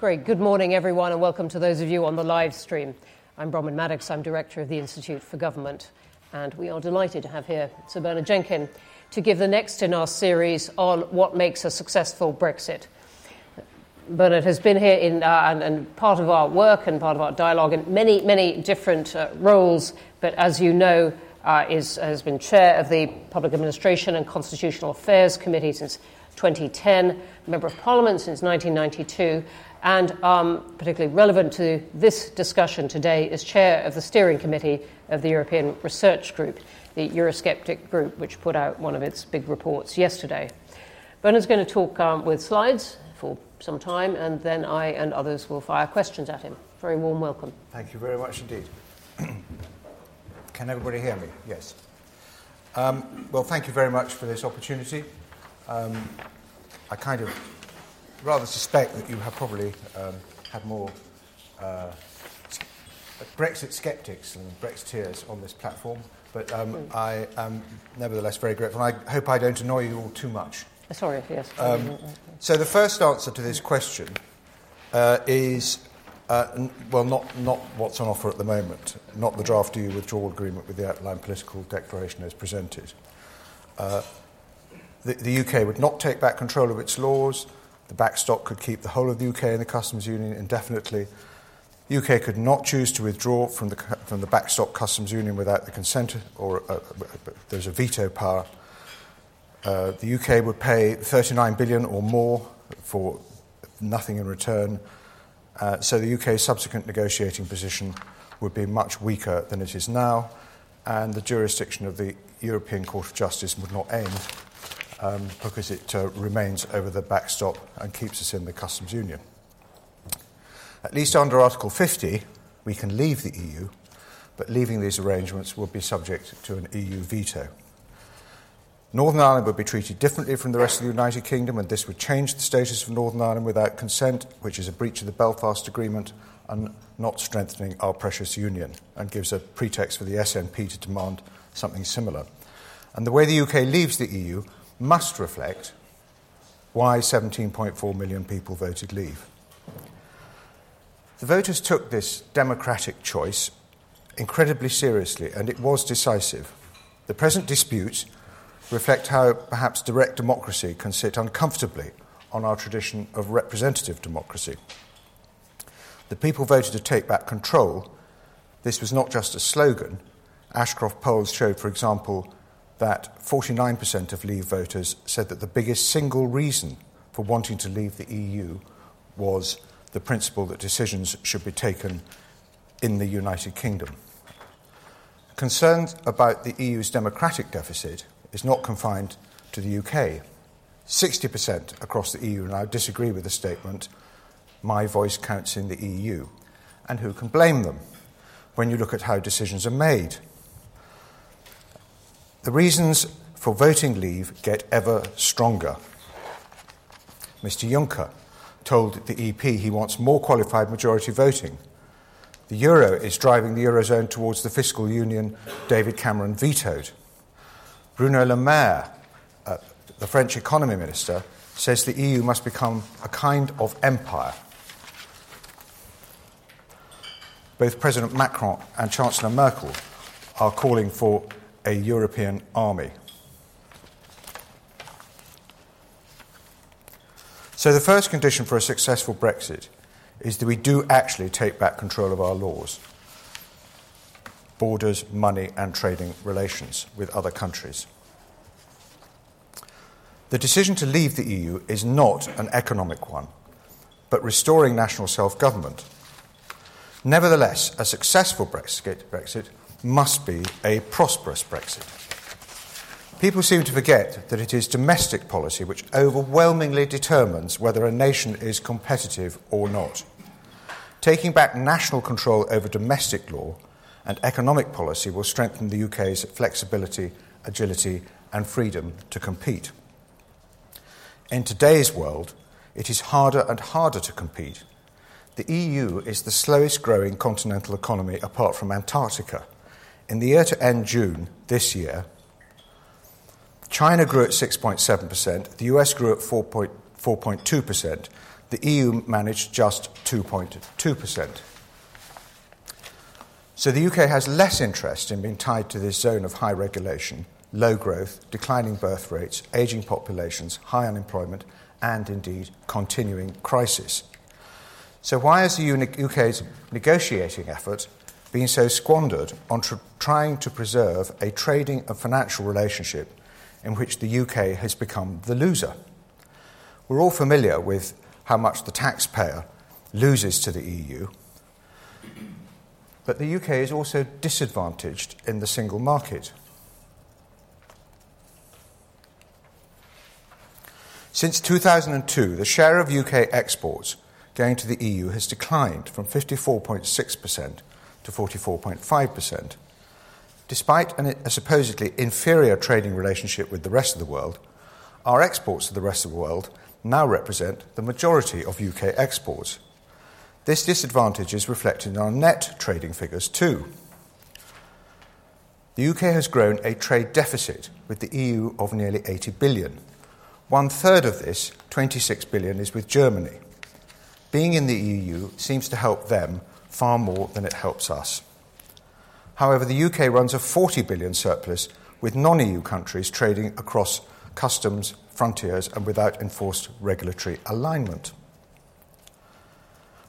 Great. Good morning, everyone, and welcome to those of you on the live stream. I'm Bronwyn Maddox. I'm Director of the Institute for Government, and we are delighted to have here Sir Bernard Jenkin to give the next in our series on what makes a successful Brexit. Bernard has been here in, uh, and, and, part of our work and part of our dialogue in many, many different uh, roles, but as you know, uh, is, has been chair of the Public Administration and Constitutional Affairs Committee since 2010, member of Parliament since 1992, and um, particularly relevant to this discussion today is chair of the steering committee of the European Research Group, the Eurosceptic group, which put out one of its big reports yesterday. Bernard's going to talk um, with slides for some time, and then I and others will fire questions at him. Very warm welcome. Thank you very much indeed. Can everybody hear me? Yes. Um, well, thank you very much for this opportunity. Um, I kind of rather suspect that you have probably um, had more uh, Brexit skeptics and Brexiteers on this platform, but um, mm. I am nevertheless very grateful. And I hope I don't annoy you all too much. Sorry, if yes. Um, so the first answer to this question uh, is, uh, n- well, not, not what's on offer at the moment, not the draft EU withdrawal agreement with the outline political declaration as presented. Uh, the, UK would not take back control of its laws. The backstop could keep the whole of the UK in the customs union indefinitely. The UK could not choose to withdraw from the, from the backstop customs union without the consent, or uh, there's a veto power. Uh, the UK would pay 39 billion or more for nothing in return. Uh, so the UK's subsequent negotiating position would be much weaker than it is now, and the jurisdiction of the European Court of Justice would not end because it uh, remains over the backstop and keeps us in the customs union. At least under Article 50, we can leave the EU, but leaving these arrangements would be subject to an EU veto. Northern Ireland would be treated differently from the rest of the United Kingdom, and this would change the status of Northern Ireland without consent, which is a breach of the Belfast Agreement and not strengthening our precious union, and gives a pretext for the SNP to demand something similar. And the way the UK leaves the EU must reflect why 17.4 million people voted leave. The voters took this democratic choice incredibly seriously, and it was decisive. The present disputes reflect how perhaps direct democracy can sit uncomfortably on our tradition of representative democracy. The people voted to take back control. This was not just a slogan. Ashcroft polls showed, for example, that 49% of Leave voters said that the biggest single reason for wanting to leave the EU was the principle that decisions should be taken in the United Kingdom. Concerns about the EU's democratic deficit is not confined to the UK. 60% across the EU now disagree with the statement, my voice counts in the EU. And who can blame them when you look at how decisions are made? The reasons for voting leave get ever stronger. Mr. Juncker told the EP he wants more qualified majority voting. The euro is driving the eurozone towards the fiscal union David Cameron vetoed. Bruno Le Maire, uh, the French economy minister, says the EU must become a kind of empire. Both President Macron and Chancellor Merkel are calling for a European army. So, the first condition for a successful Brexit is that we do actually take back control of our laws, borders, money, and trading relations with other countries. The decision to leave the EU is not an economic one, but restoring national self government. Nevertheless, a successful Brexit, Brexit must be a prosperous Brexit. People seem to forget that it is domestic policy which overwhelmingly determines whether a nation is competitive or not. Taking back national control over domestic law and economic policy will strengthen the UK's flexibility, agility, and freedom to compete. In today's world, it is harder and harder to compete. The EU is the slowest growing continental economy apart from Antarctica. In the year to end June this year, China grew at 6.7%, the US grew at 4.2%, the EU managed just 2.2%. So the UK has less interest in being tied to this zone of high regulation, low growth, declining birth rates, ageing populations, high unemployment, and indeed continuing crisis. So, why is the UK's negotiating effort been so squandered on tr- trying to preserve a trading and financial relationship in which the UK has become the loser? We're all familiar with how much the taxpayer loses to the EU, but the UK is also disadvantaged in the single market. Since 2002, the share of UK exports going to the EU has declined from 54.6% to 44.5%. Despite an, a supposedly inferior trading relationship with the rest of the world, our exports to the rest of the world now represent the majority of UK exports. This disadvantage is reflected in our net trading figures too. The UK has grown a trade deficit with the EU of nearly 80 billion. One third of this, 26 billion, is with Germany. Being in the EU seems to help them far more than it helps us. However, the UK runs a 40 billion surplus with non EU countries trading across customs, frontiers, and without enforced regulatory alignment.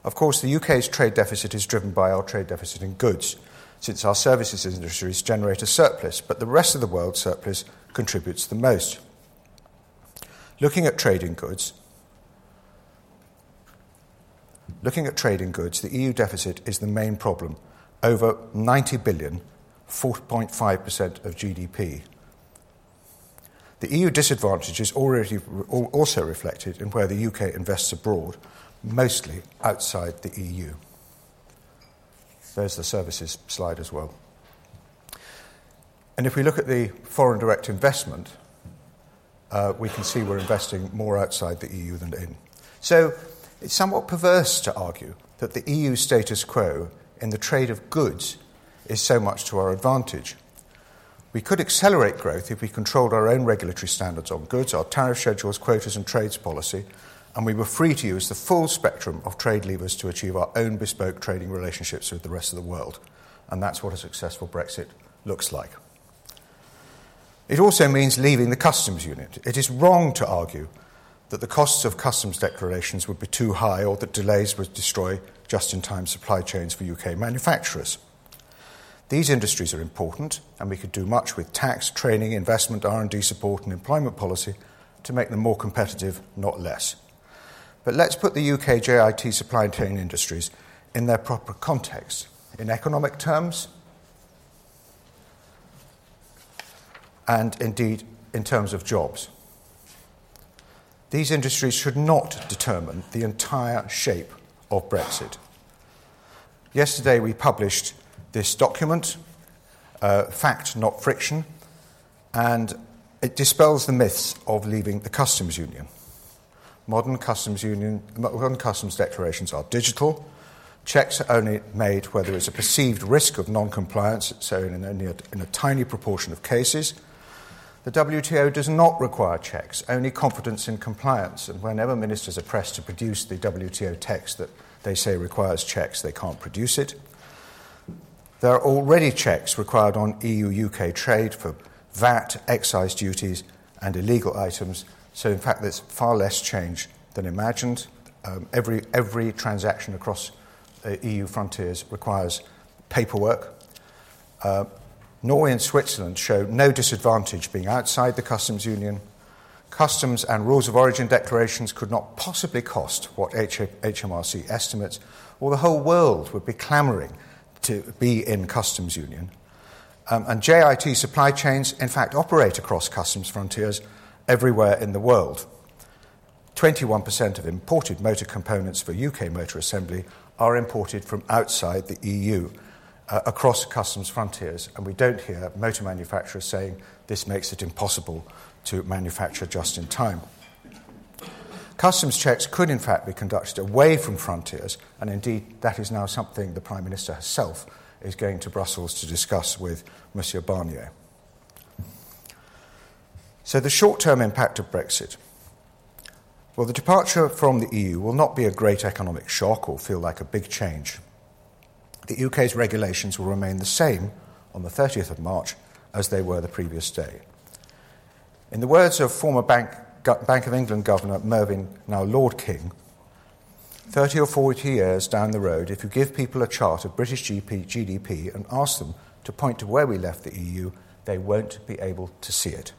Of course, the UK's trade deficit is driven by our trade deficit in goods, since our services industries generate a surplus, but the rest of the world's surplus contributes the most. Looking at trading goods, Looking at trading goods, the EU deficit is the main problem, over 90 billion, 4.5% of GDP. The EU disadvantage is already also reflected in where the UK invests abroad, mostly outside the EU. There's the services slide as well. And if we look at the foreign direct investment, uh, we can see we're investing more outside the EU than in. So it's somewhat perverse to argue that the EU status quo in the trade of goods is so much to our advantage. We could accelerate growth if we controlled our own regulatory standards on goods, our tariff schedules, quotas, and trades policy, and we were free to use the full spectrum of trade levers to achieve our own bespoke trading relationships with the rest of the world. And that's what a successful Brexit looks like. It also means leaving the customs unit. It is wrong to argue that the costs of customs declarations would be too high or that delays would destroy just in time supply chains for UK manufacturers. These industries are important and we could do much with tax, training, investment, R&D support and employment policy to make them more competitive, not less. But let's put the UK JIT supply chain industries in their proper context. In economic terms, and indeed in terms of jobs. These industries should not determine the entire shape of Brexit. Yesterday, we published this document, uh, Fact Not Friction, and it dispels the myths of leaving the customs union. Modern customs, union, modern customs declarations are digital. Checks are only made where there is a perceived risk of non compliance, so in only a, in a tiny proportion of cases. The WTO does not require checks, only confidence in compliance. And whenever ministers are pressed to produce the WTO text that they say requires checks, they can't produce it. There are already checks required on EU UK trade for VAT, excise duties, and illegal items. So, in fact, there's far less change than imagined. Um, every, every transaction across uh, EU frontiers requires paperwork. Uh, Norway and Switzerland show no disadvantage being outside the customs union. Customs and rules of origin declarations could not possibly cost what HMRC estimates, or the whole world would be clamouring to be in customs union. Um, and JIT supply chains, in fact, operate across customs frontiers everywhere in the world. 21% of imported motor components for UK motor assembly are imported from outside the EU Uh, across customs frontiers, and we don't hear motor manufacturers saying this makes it impossible to manufacture just in time. Customs checks could, in fact, be conducted away from frontiers, and indeed, that is now something the Prime Minister herself is going to Brussels to discuss with Monsieur Barnier. So, the short term impact of Brexit. Well, the departure from the EU will not be a great economic shock or feel like a big change. The UK's regulations will remain the same on the 30th of March as they were the previous day. In the words of former Bank, Bank of England Governor Mervyn, now Lord King, 30 or 40 years down the road, if you give people a chart of British GP, GDP and ask them to point to where we left the EU, they won't be able to see it.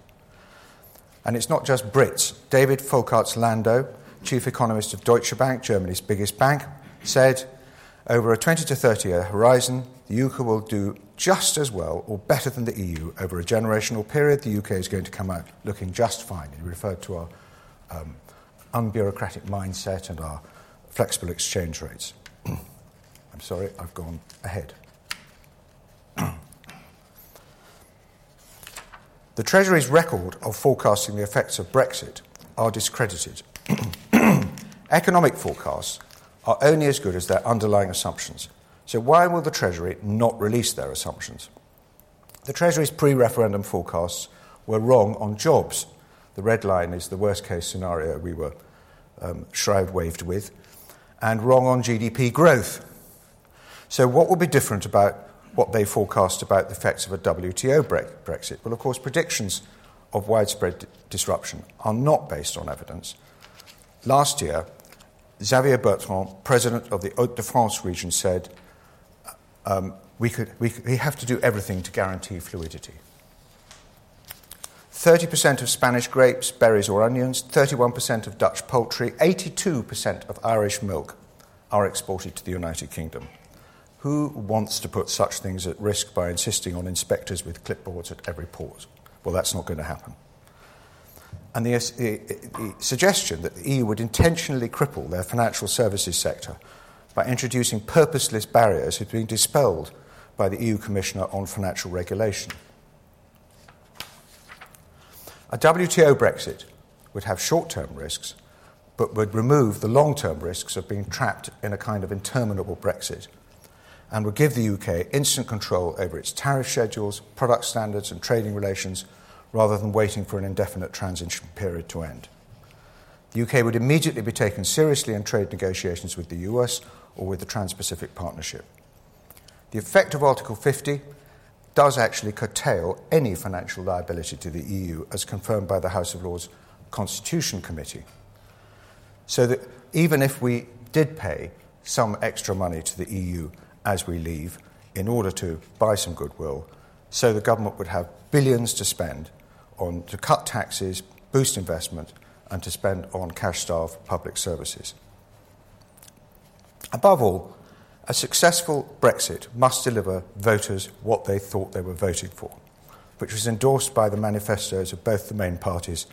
And it's not just Brits. David Folkerts Landau, chief economist of Deutsche Bank, Germany's biggest bank, said over a 20 to 30 year horizon, the UK will do just as well or better than the EU over a generational period. The UK is going to come out looking just fine. He referred to our um, unbureaucratic mindset and our flexible exchange rates. I'm sorry, I've gone ahead. the Treasury's record of forecasting the effects of Brexit are discredited. Economic forecasts are only as good as their underlying assumptions. So, why will the Treasury not release their assumptions? The Treasury's pre referendum forecasts were wrong on jobs. The red line is the worst case scenario we were um, shroud waved with, and wrong on GDP growth. So, what will be different about what they forecast about the effects of a WTO Brexit? Well, of course, predictions of widespread disruption are not based on evidence. Last year, Xavier Bertrand, president of the Hauts de France region, said um, we, could, we, we have to do everything to guarantee fluidity. 30% of Spanish grapes, berries, or onions, 31% of Dutch poultry, 82% of Irish milk are exported to the United Kingdom. Who wants to put such things at risk by insisting on inspectors with clipboards at every port? Well, that's not going to happen. And the, the, the, suggestion that the EU would intentionally cripple their financial services sector by introducing purposeless barriers has been dispelled by the EU Commissioner on Financial Regulation. A WTO Brexit would have short term risks, but would remove the long term risks of being trapped in a kind of interminable Brexit and would give the UK instant control over its tariff schedules, product standards, and trading relations rather than waiting for an indefinite transition period to end. The UK would immediately be taken seriously in trade negotiations with the US or with the Trans Pacific Partnership. The effect of Article 50 does actually curtail any financial liability to the EU, as confirmed by the House of Lords Constitution Committee. So that even if we did pay some extra money to the EU as we leave in order to buy some goodwill, so the government would have billions to spend on to cut taxes, boost investment, and to spend on cash starved public services. Above all, a successful Brexit must deliver voters what they thought they were voting for, which was endorsed by the manifestos of both the main parties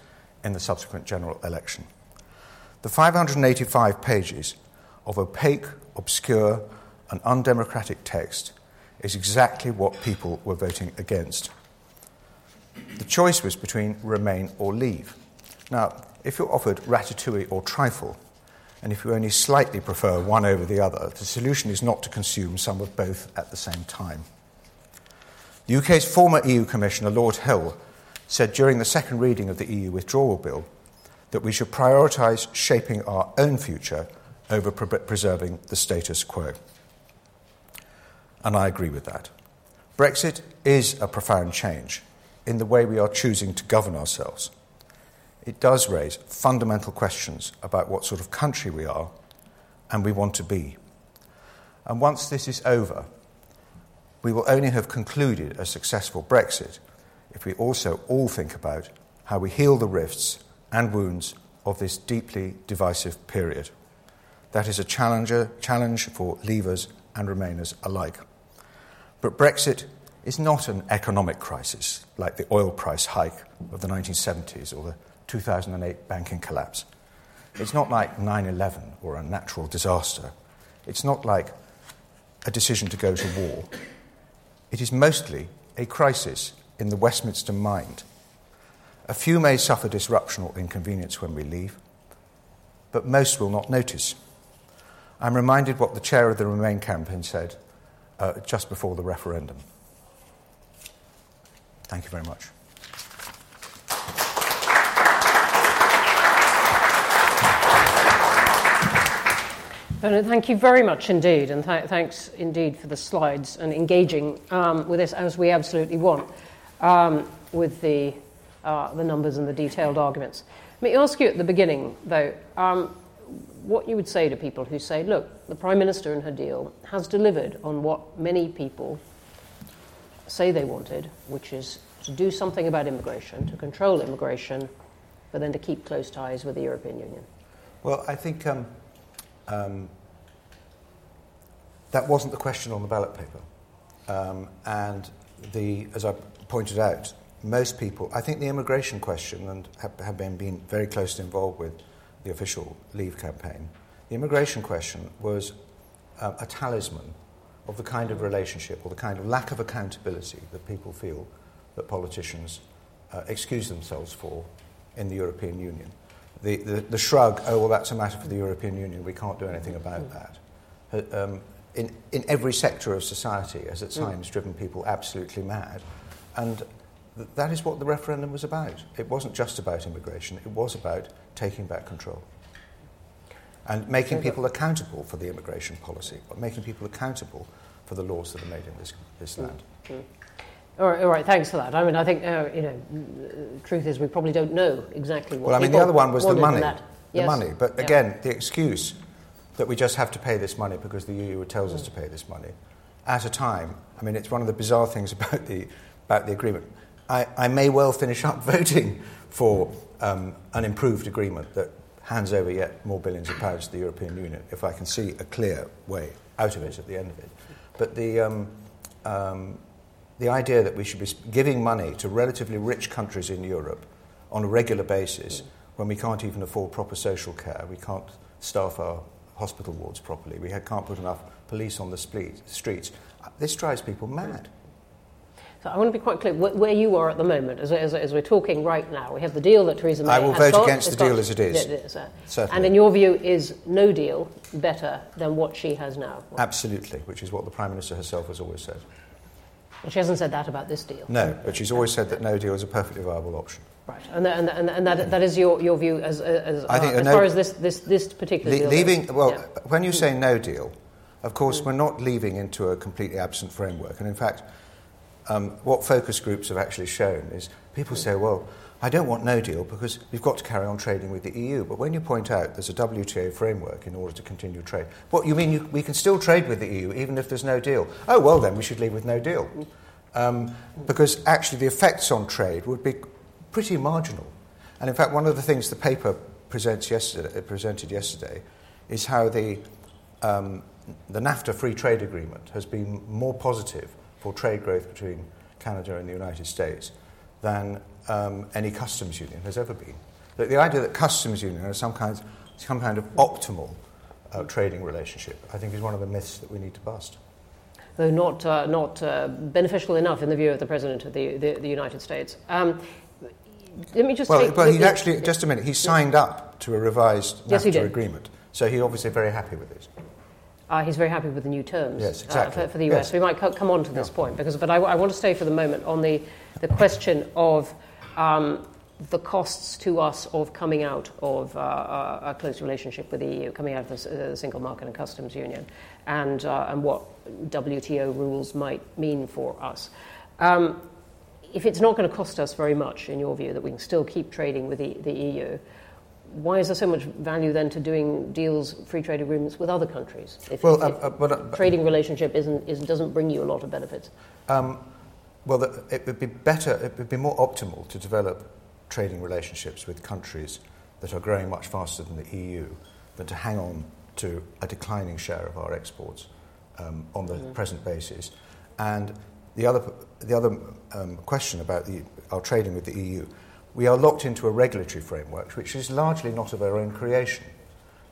in the subsequent general election. The 585 pages of opaque, obscure, and undemocratic text is exactly what people were voting against. The choice was between remain or leave. Now, if you're offered ratatouille or trifle, and if you only slightly prefer one over the other, the solution is not to consume some of both at the same time. The UK's former EU Commissioner, Lord Hill, said during the second reading of the EU withdrawal bill that we should prioritise shaping our own future over pre- preserving the status quo. And I agree with that. Brexit is a profound change in the way we are choosing to govern ourselves it does raise fundamental questions about what sort of country we are and we want to be. And once this is over, we will only have concluded a successful Brexit if we also all think about how we heal the rifts and wounds of this deeply divisive period. That is a challenge for leavers and remainers alike. But Brexit is not an economic crisis like the oil price hike of the 1970s or the 2008 banking collapse. It's not like 9 11 or a natural disaster. It's not like a decision to go to war. It is mostly a crisis in the Westminster mind. A few may suffer disruption or inconvenience when we leave, but most will not notice. I'm reminded what the chair of the Remain campaign said uh, just before the referendum. Thank you very much. Bernard, thank you very much indeed, and th- thanks indeed for the slides and engaging um, with this as we absolutely want um, with the, uh, the numbers and the detailed arguments. Let me ask you at the beginning, though, um, what you would say to people who say, look, the Prime Minister and her deal has delivered on what many people say they wanted, which is to do something about immigration, to control immigration, but then to keep close ties with the European Union. Well, I think um, um, that wasn't the question on the ballot paper. Um, and the, as I pointed out, most people, I think the immigration question, and have, have been, been very closely involved with the official Leave campaign, the immigration question was uh, a talisman of the kind of relationship or the kind of lack of accountability that people feel that politicians uh, excuse themselves for in the European Union. The, the, the, shrug, oh, well, that's a matter for the European Union, we can't do anything about mm. that. Uh, um, in, in every sector of society has at mm. times mm. driven people absolutely mad. And th- that is what the referendum was about. It wasn't just about immigration, it was about taking back control. And making people accountable for the immigration policy, making people accountable for the laws that are made in this, this mm. land. Mm. All right, all right, thanks for that. I mean, I think, uh, you know, the truth is we probably don't know exactly what Well, I mean, the other one was the money. The yes. money. But yeah. again, the excuse that we just have to pay this money because the EU tells mm. us to pay this money at a time, I mean, it's one of the bizarre things about the, about the agreement. I, I may well finish up voting for um, an improved agreement that hands over yet more billions of pounds to the European Union if I can see a clear way out of it at the end of it. But the, um, um, the idea that we should be giving money to relatively rich countries in Europe on a regular basis when we can't even afford proper social care, we can't staff our hospital wards properly, we can't put enough police on the streets, this drives people mad. So I want to be quite clear where you are at the moment, as, as, as, we're talking right now. We have the deal that Theresa May has. I will vote got, against the got, deal as it is. It is uh, and in your view, is no deal better than what she has now? Absolutely, which is what the Prime Minister herself has always said. Well, she hasn't said that about this deal. No, but she's always said that no deal is a perfectly viable option. Right, and, the, and, the, and, that, that is your, your view as, as, uh, as no, far as this, this, this particular le- deal leaving. Well, yeah. when you say no deal, of course, mm. we're not leaving into a completely absent framework. And in fact, um, what focus groups have actually shown is people say, well, I don't want no deal because we've got to carry on trading with the EU. But when you point out there's a WTO framework in order to continue trade, what you mean you, we can still trade with the EU even if there's no deal? Oh, well, then we should leave with no deal. Um, because actually the effects on trade would be pretty marginal. And in fact, one of the things the paper yesterday, presented yesterday is how the, um, the NAFTA free trade agreement has been more positive for trade growth between Canada and the United States than um, any customs union has ever been. The, the idea that customs union is some kind, some kind of optimal uh, trading relationship, I think, is one of the myths that we need to bust. Though not, uh, not uh, beneficial enough in the view of the President of the, the, the United States. Um, let me just well, take, well he actually, just a minute, he signed up to a revised NAFTA yes, agreement, so he's obviously very happy with it. Uh, he's very happy with the new terms yes, exactly. uh, for, for, the US. Yes. We might co- come on to this yeah. point, because, but I, I, want to stay for the moment on the, the question of um, the costs to us of coming out of uh, a close relationship with the EU, coming out of the, the single market and customs union, and, uh, and what WTO rules might mean for us. Um, if it's not going to cost us very much, in your view, that we can still keep trading with the, the EU, why is there so much value then to doing deals, free trade agreements with other countries? If, well, if, uh, uh, but, uh, trading relationship isn't, isn't, doesn't bring you a lot of benefits. Um, well, the, it would be better, it would be more optimal to develop trading relationships with countries that are growing much faster than the EU than to hang on to a declining share of our exports um, on the mm-hmm. present basis. And the other, the other um, question about the, our trading with the EU we are locked into a regulatory framework which is largely not of our own creation.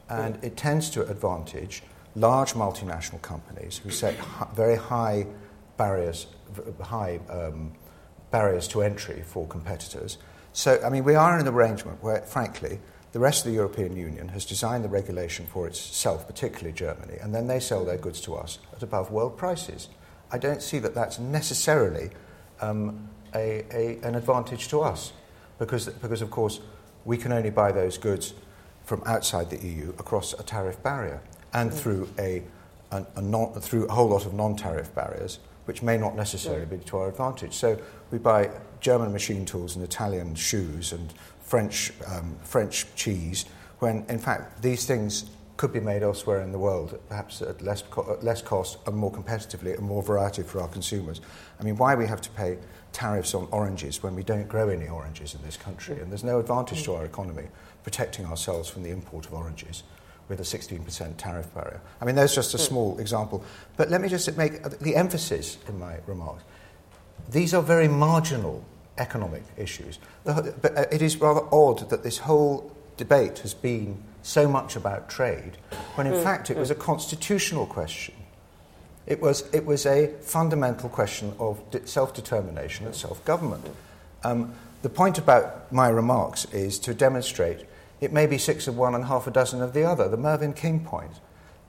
And it tends to advantage large multinational companies who set very high barriers, high um, barriers to entry for competitors. So, I mean, we are in an arrangement where, frankly, the rest of the European Union has designed the regulation for itself, particularly Germany, and then they sell their goods to us at above world prices. I don't see that that's necessarily um, a, a, an advantage to us because, because of course, we can only buy those goods from outside the EU across a tariff barrier. and mm. through, a, a, a non, through a whole lot of non tariff barriers, which may not necessarily be to our advantage. So we buy German machine tools and Italian shoes and French, um, French cheese, when in fact these things could be made elsewhere in the world, perhaps at less, co- at less cost and more competitively and more variety for our consumers. I mean, why we have to pay tariffs on oranges when we don't grow any oranges in this country, and there's no advantage to our economy protecting ourselves from the import of oranges with a 16% tariff barrier. I mean, there's just a small example. But let me just make the emphasis in my remarks. These are very marginal economic issues. But uh, it is rather odd that this whole debate has been so much about trade, when in mm. fact it was a constitutional question. It was, it was a fundamental question of self determination and self government. Um, the point about my remarks is to demonstrate it may be six of one and half a dozen of the other, the Mervyn King point.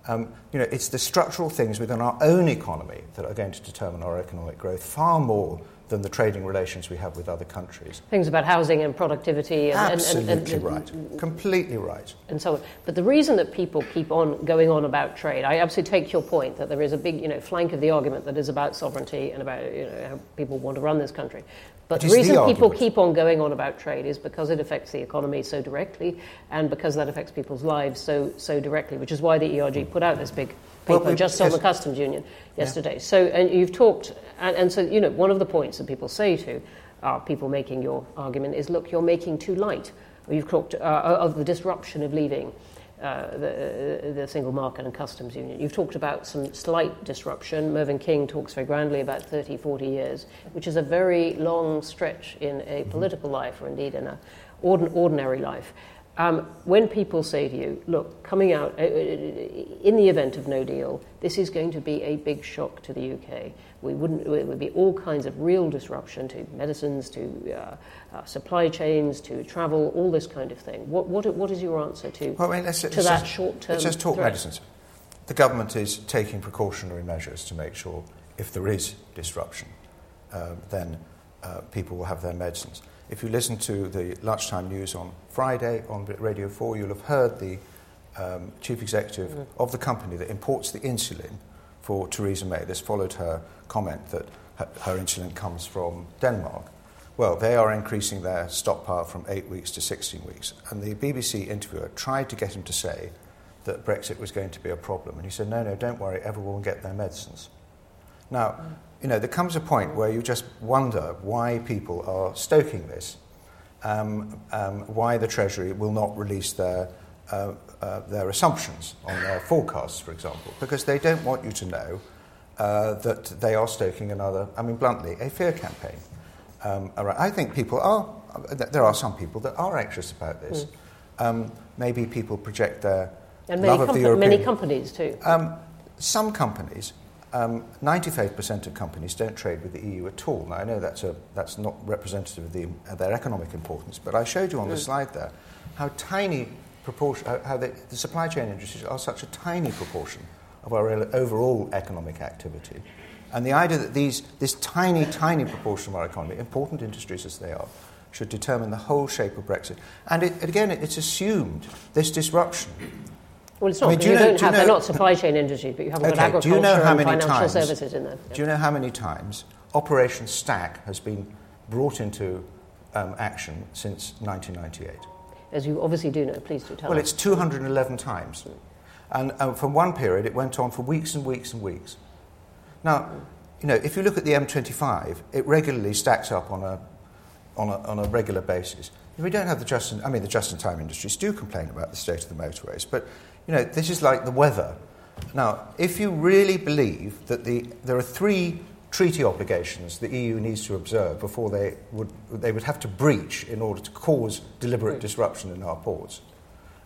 Um, you know, it's the structural things within our own economy that are going to determine our economic growth far more than the trading relations we have with other countries. Things about housing and productivity. And, Absolutely and, and, right. Completely right. And so on. But the reason that people keep on going on about trade, I absolutely take your point that there is a big you know, flank of the argument that is about sovereignty and about you know, how people want to run this country. But the reason the people keep on going on about trade is because it affects the economy so directly and because that affects people's lives so, so directly, which is why the ERG put out this big paper well, just on the customs union yesterday. Yeah. So, and you've talked, and, and so, you know, one of the points that people say to uh, people making your argument is look, you're making too light. You've talked uh, of the disruption of leaving. Uh, the, the, single market and customs union. You've talked about some slight disruption. Mervyn King talks very grandly about 30, 40 years, which is a very long stretch in a political life or indeed in an ordin- ordinary life. Um, when people say to you, look, coming out uh, uh, in the event of no deal, this is going to be a big shock to the UK. We wouldn't, it would be all kinds of real disruption to medicines, to uh, uh, supply chains, to travel, all this kind of thing. What, what, what is your answer to, well, I mean, let's, to let's that short term? Let's just talk threat? medicines. The government is taking precautionary measures to make sure if there is disruption, uh, then uh, people will have their medicines. If you listen to the lunchtime news on Friday on Radio 4, you'll have heard the um, chief executive mm. of the company that imports the insulin for Theresa May. This followed her comment that her, her insulin comes from Denmark. Well, they are increasing their stockpile from eight weeks to 16 weeks. And the BBC interviewer tried to get him to say that Brexit was going to be a problem. And he said, no, no, don't worry, everyone will get their medicines. Now, mm you know, there comes a point where you just wonder why people are stoking this, um, um, why the Treasury will not release their, uh, uh, their assumptions on their forecasts, for example, because they don't want you to know uh, that they are stoking another, I mean, bluntly, a fear campaign. Um, I think people are, there are some people that are anxious about this. Mm. maybe people project their and many, love of the European, many companies too. Um, some companies, um, 95% of companies don't trade with the EU at all. Now, I know that's, a, that's not representative of, the, of their economic importance, but I showed you on the slide there how tiny proportion, how, how the, the, supply chain industries are such a tiny proportion of our overall economic activity. And the idea that these, this tiny, tiny proportion of our economy, important industries as they are, should determine the whole shape of Brexit. And it, again, it's assumed this disruption well, it's not. I mean, do you, know, don't do have, know, they're not supply chain industries, but you have okay, got agriculture do you know how many and financial times, services in there. Yeah. Do you know how many times Operation Stack has been brought into um, action since 1998? As you obviously do know, please do tell well, us. it's 211 times. And from one period, it went on for weeks and weeks and weeks. Now, you know, if you look at the M25, it regularly stacks up on a, on a, on a regular basis. We don't have the just in, I mean, the just in time industries do complain about the state of the motorways, but you know, this is like the weather. Now, if you really believe that the, there are three treaty obligations the EU needs to observe before they would, they would have to breach in order to cause deliberate disruption in our ports,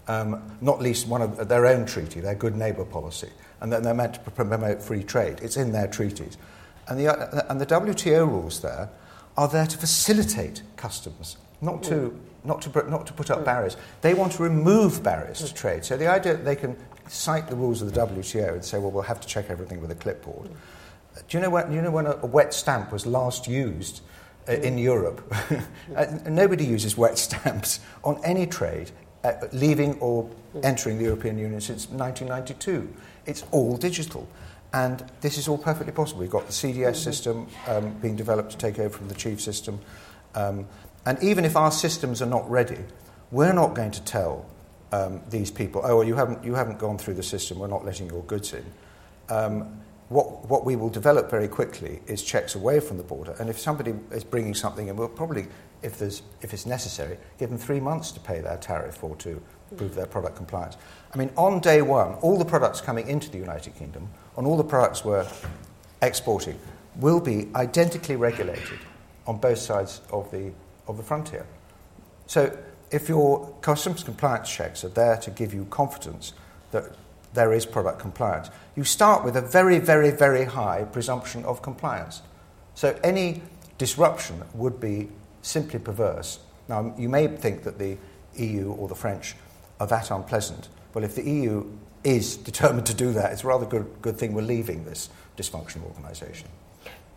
um, not least one of their own treaty, their good neighbour policy, and then they're meant to promote free trade. It's in their treaties. And the, and the WTO rules there are there to facilitate customs, not to not to, not to put up barriers. They want to remove barriers to trade. So the idea that they can cite the rules of the WTO and say, well, we'll have to check everything with a clipboard. Do you know when, you know when a, a wet stamp was last used uh, in Europe? uh, nobody uses wet stamps on any trade uh, leaving or entering the European Union since 1992. It's all digital. And this is all perfectly possible. We've got the CDS system um, being developed to take over from the chief system. Um, and even if our systems are not ready, we're not going to tell um, these people, oh, well, you haven't, you haven't gone through the system, we're not letting your goods in. Um, what, what we will develop very quickly is checks away from the border. And if somebody is bringing something in, we'll probably, if, there's, if it's necessary, give them three months to pay their tariff or to prove their product compliance. I mean, on day one, all the products coming into the United Kingdom, on all the products we're exporting, will be identically regulated on both sides of the, of the frontier. So if your customs compliance checks are there to give you confidence that there is product compliance, you start with a very, very, very high presumption of compliance. So any disruption would be simply perverse. Now, you may think that the EU or the French are that unpleasant. Well, if the EU is determined to do that, it's a rather good, good thing we're leaving this dysfunctional organisation.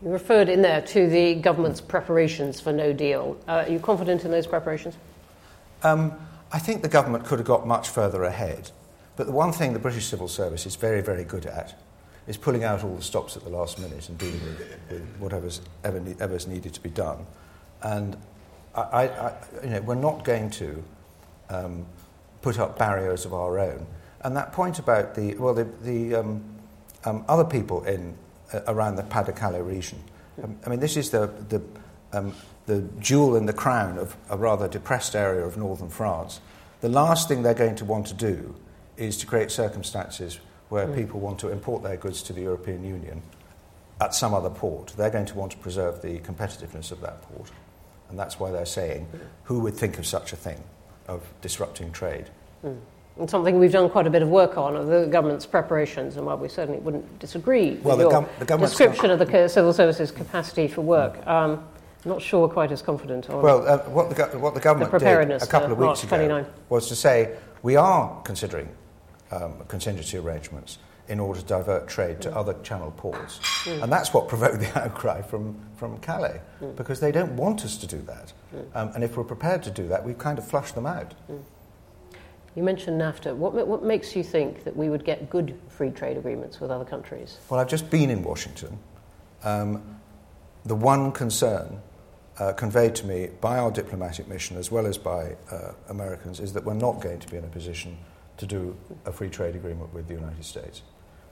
You referred in there to the government's preparations for no deal. Uh, are you confident in those preparations? Um, I think the government could have got much further ahead. But the one thing the British civil service is very, very good at is pulling out all the stops at the last minute and dealing with, with whatever's ever, ever's needed to be done. And I, I, you know, we're not going to um, put up barriers of our own. And that point about the, well, the, the um, um, other people in, around the Pas-de-Calais region, um, I mean, this is the, the um, the jewel in the crown of a rather depressed area of northern France, the last thing they're going to want to do is to create circumstances where mm. people want to import their goods to the European Union at some other port. They're going to want to preserve the competitiveness of that port. And that's why they're saying, who would think of such a thing, of disrupting trade? Mm. And something we've done quite a bit of work on, are the government's preparations, and while we certainly wouldn't disagree well, with your the description of the civil services capacity for work. Mm. Um, not sure quite as confident on. Well, uh, what, the, what the government the did a couple of weeks ago 29. was to say we are considering um, contingency arrangements in order to divert trade to mm. other channel ports. Mm. And that's what provoked the outcry from, from Calais, mm. because they don't want us to do that. Mm. Um, and if we're prepared to do that, we've kind of flushed them out. You mentioned NAFTA. What, what makes you think that we would get good free trade agreements with other countries? Well, I've just been in Washington. Um, the one concern uh, conveyed to me by our diplomatic mission as well as by uh, Americans is that we're not going to be in a position to do a free trade agreement with the United States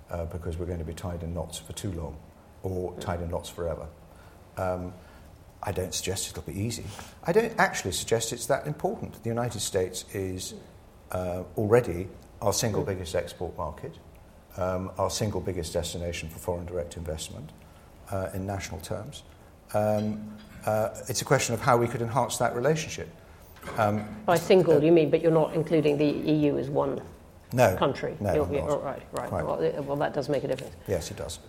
uh, because we're going to be tied in knots for too long or tied in knots forever. Um, I don't suggest it'll be easy. I don't actually suggest it's that important. The United States is uh, already our single biggest export market, um, our single biggest destination for foreign direct investment uh, in national terms. Um, uh, it's a question of how we could enhance that relationship. Um, By single, uh, you mean, but you're not including the EU as one no, country? No, you're, you're, right, right. Well, well, that does make a difference. Yes, it does.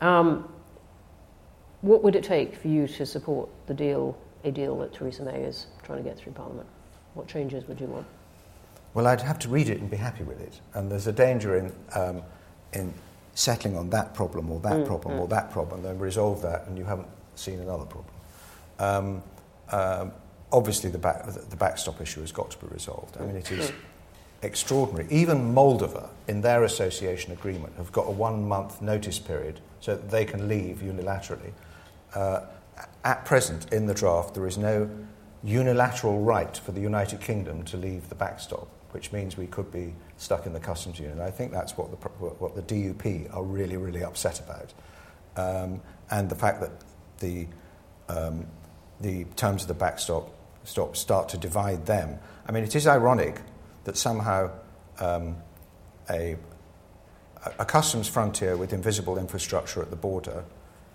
Um, what would it take for you to support the deal, a deal that Theresa May is trying to get through Parliament? What changes would you want? Well, I'd have to read it and be happy with it. And there's a danger in, um, in settling on that problem or that mm, problem mm. or that problem, then resolve that, and you haven't seen another problem. Um, um, obviously, the, back, the backstop issue has got to be resolved. I mean, it is extraordinary. Even Moldova, in their association agreement, have got a one month notice period so that they can leave unilaterally. Uh, at present, in the draft, there is no unilateral right for the United Kingdom to leave the backstop, which means we could be stuck in the customs union. I think that's what the, what the DUP are really, really upset about. Um, and the fact that the um, the terms of the backstop stop, start to divide them. I mean, it is ironic that somehow um, a, a customs frontier with invisible infrastructure at the border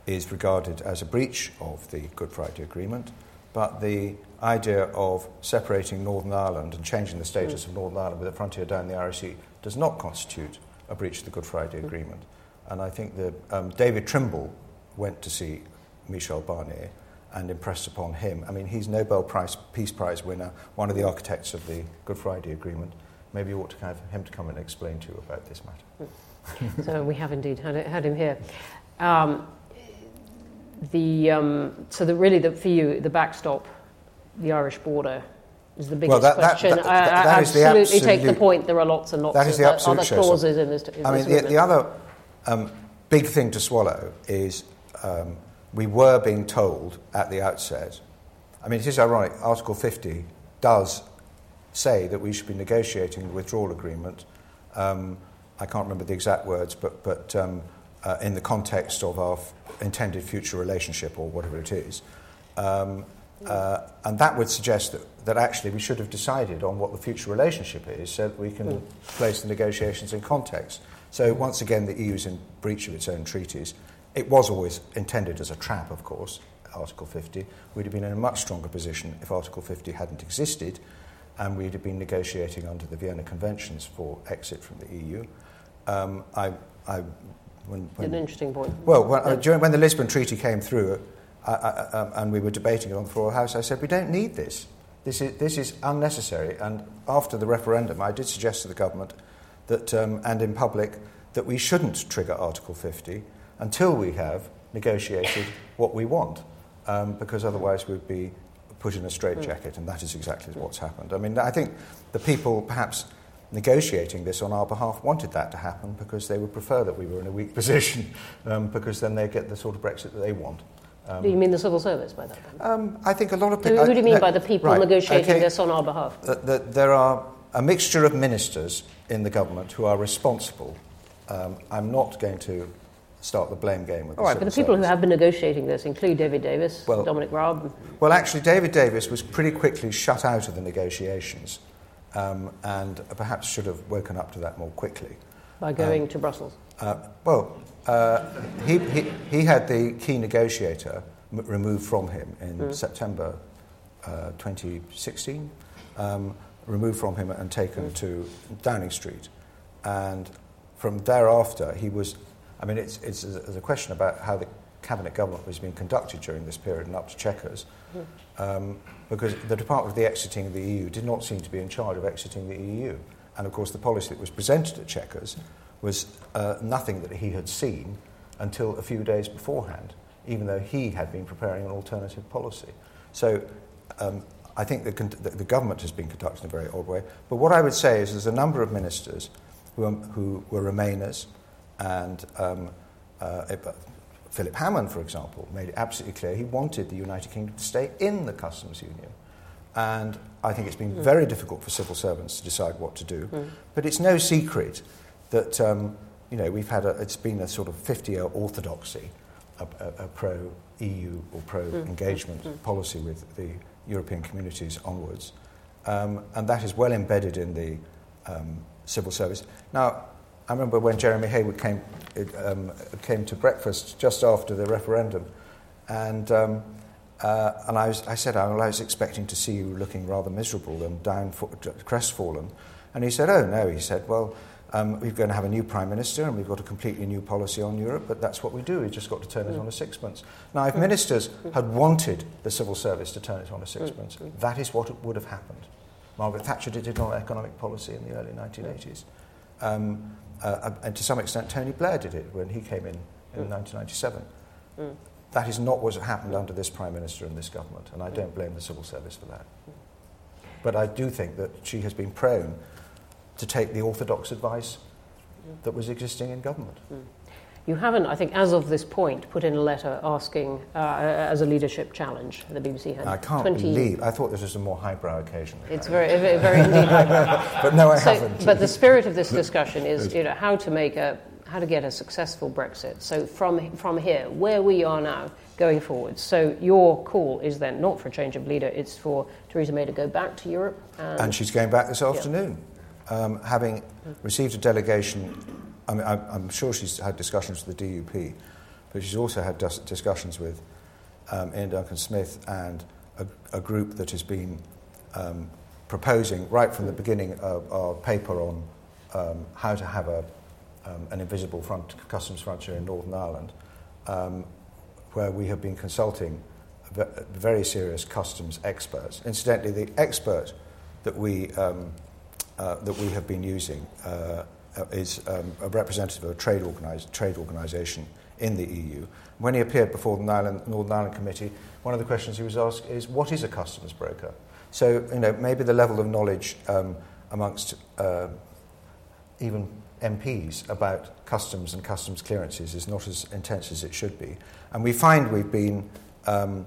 is regarded as a breach of the Good Friday Agreement, but the idea of separating Northern Ireland and changing the status mm. of Northern Ireland with a frontier down the Irish Sea does not constitute a breach of the Good Friday mm. Agreement. And I think that um, David Trimble went to see Michel Barnier and impressed upon him. I mean, he's Nobel Prize, Peace Prize winner, one of the architects of the Good Friday Agreement. Maybe you ought to have him to come and explain to you about this matter. so we have indeed had, had him here. Um, the, um, so the, really, the, for you, the backstop, the Irish border, is the biggest well, that, question. That, that, I, I absolutely absolute, take the point. There are lots and lots that is the of other clauses in this. In I mean, the, the, other um, big thing to swallow is um, we were being told at the outset. I mean, it is ironic. Article 50 does say that we should be negotiating the withdrawal agreement. Um, I can't remember the exact words, but, but um, uh, in the context of our f- intended future relationship or whatever it is. Um, uh, and that would suggest that, that actually we should have decided on what the future relationship is so that we can mm. place the negotiations in context. So, once again, the EU is in breach of its own treaties. It was always intended as a trap, of course, Article 50. We'd have been in a much stronger position if Article 50 hadn't existed, and we'd have been negotiating under the Vienna Conventions for exit from the EU. Um, I, I, when, when, An interesting point. Well, when, uh, during, when the Lisbon Treaty came through, I, I, um, and we were debating it on the floor of the House, I said, we don't need this. This is, this is unnecessary. And after the referendum, I did suggest to the government that, um, and in public that we shouldn't trigger Article 50 until we have negotiated what we want, um, because otherwise we'd be put in a straitjacket, and that is exactly what's happened. I mean, I think the people perhaps negotiating this on our behalf wanted that to happen because they would prefer that we were in a weak position, um, because then they get the sort of Brexit that they want. Um, do you mean the civil service by that? Um, I think a lot of people. Who, who do you mean by the people right, negotiating okay. this on our behalf? The, the, there are a mixture of ministers in the government who are responsible. Um, I'm not going to start the blame game with All right, but the people service. who have been negotiating this include David Davis, well, Dominic Raab. Well, actually, David Davis was pretty quickly shut out of the negotiations um, and perhaps should have woken up to that more quickly. By going um, to Brussels? Uh, well, uh, he, he, he, had the key negotiator m- removed from him in mm. September uh, 2016, um, removed from him and taken mm. to Downing Street. And from thereafter, he was. I mean, it's, it's, it's a question about how the cabinet government was being conducted during this period and up to Chequers. Mm. Um, because the Department of the Exiting the EU did not seem to be in charge of exiting the EU. And of course, the policy that was presented at Chequers was uh, nothing that he had seen until a few days beforehand, even though he had been preparing an alternative policy. So um, I think the, con- the, government has been conducted in a very odd way. But what I would say is there's a number of ministers who, who were Remainers, and um, uh, Philip Hammond, for example, made it absolutely clear he wanted the United Kingdom to stay in the customs union. And I think it's been mm. very difficult for civil servants to decide what to do. Mm. But it's no secret that um, you know we've had a, it's been a sort of 50-year orthodoxy, a, a, a pro-EU or pro-engagement mm. policy with the European communities onwards, um, and that is well embedded in the um, civil service. Now, I remember when Jeremy Heywood came um, came to breakfast just after the referendum, and. Um, uh, and I, was, I said, oh, well, I was expecting to see you looking rather miserable and down, crestfallen. And he said, oh, no. He said, well, um, we're going to have a new Prime Minister and we've got a completely new policy on Europe, but that's what we do. We've just got to turn mm. it on a sixpence. Now, if mm. ministers mm. had wanted the civil service to turn it on a sixpence, mm. that is what would have happened. Margaret Thatcher did it on economic policy in the early 1980s. Um, Uh, uh, and to some extent, Tony Blair did it when he came in in mm. 1997. Mm. That is not what happened under this Prime Minister and this government, and I mm. don't blame the civil service for that. Mm. But I do think that she has been prone to take the orthodox advice that was existing in government. You haven't, I think, as of this point, put in a letter asking uh, as a leadership challenge. The BBC had. I can't 20... believe. I thought this was a more highbrow occasion. It's very, very indeed highbrow. but no, I so, haven't. But the spirit of this discussion is, you know, how to make a, how to get a successful Brexit. So from from here, where we are now, going forward. So your call is then not for a change of leader; it's for Theresa May to go back to Europe. And, and she's going back this afternoon. Yeah um, having received a delegation, I mean, I, am sure she's had discussions with the DUP, but she's also had dis- discussions with um, Iain Duncan Smith and a, a, group that has been um, proposing right from the beginning of our paper on um, how to have a, um, an invisible front, customs frontier in Northern Ireland, um, where we have been consulting very serious customs experts. Incidentally, the expert that we um, uh, that we have been using uh, is um, a representative of a trade, trade organisation in the EU. When he appeared before the Northern Ireland, Northern Ireland Committee, one of the questions he was asked is, what is a customs broker? So, you know, maybe the level of knowledge um, amongst uh, even MPs about customs and customs clearances is not as intense as it should be. And we find we've been um,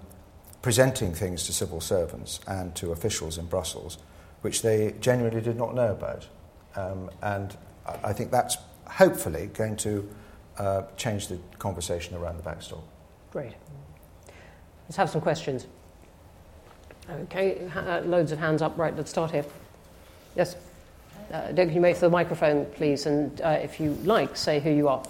presenting things to civil servants and to officials in Brussels which they genuinely did not know about. Um, and I think that's hopefully going to uh, change the conversation around the backstop. Great. Let's have some questions. Okay, uh, loads of hands up. Right, let's start here. Yes. Uh, can you for the microphone, please? And uh, if you like, say who you are.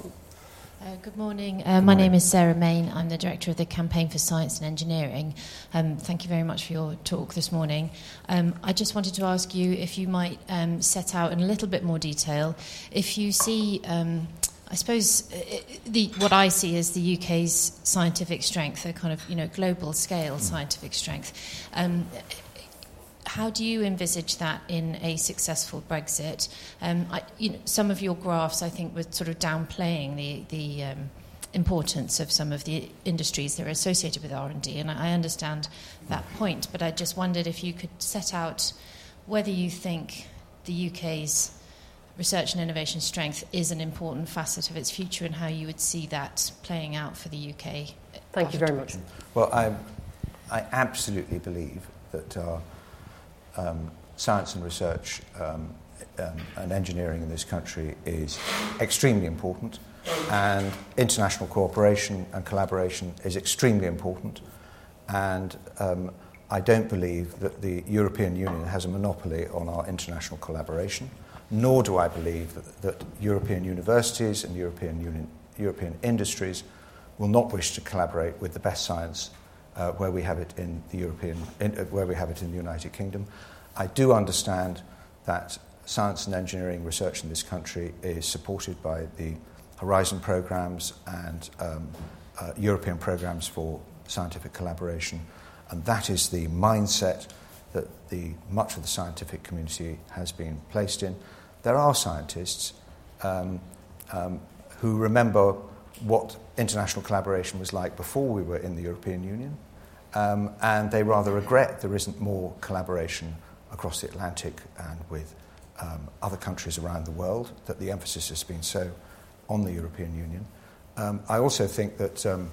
Uh, good morning. Uh, my name is Sarah Main. I'm the director of the Campaign for Science and Engineering. Um, thank you very much for your talk this morning. Um, I just wanted to ask you if you might um, set out in a little bit more detail if you see. Um, I suppose uh, the, what I see is the UK's scientific strength, a kind of you know global scale scientific strength. Um, how do you envisage that in a successful Brexit? Um, I, you know, some of your graphs, I think, were sort of downplaying the the um, importance of some of the industries that are associated with R and D, and I understand that point. But I just wondered if you could set out whether you think the UK's research and innovation strength is an important facet of its future, and how you would see that playing out for the UK. Thank you very much. Well, I, I absolutely believe that our um, science and research um, um, and engineering in this country is extremely important, and international cooperation and collaboration is extremely important. And um, I don't believe that the European Union has a monopoly on our international collaboration, nor do I believe that, that European universities and European, Union, European industries will not wish to collaborate with the best science uh, where we have it in the European, in, uh, where we have it in the United Kingdom. I do understand that science and engineering research in this country is supported by the Horizon programs and um, uh, European programs for scientific collaboration, and that is the mindset that the, much of the scientific community has been placed in. There are scientists um, um, who remember what international collaboration was like before we were in the European Union, um, and they rather regret there isn't more collaboration across the Atlantic and with um, other countries around the world, that the emphasis has been so on the European Union. Um, I also think that um,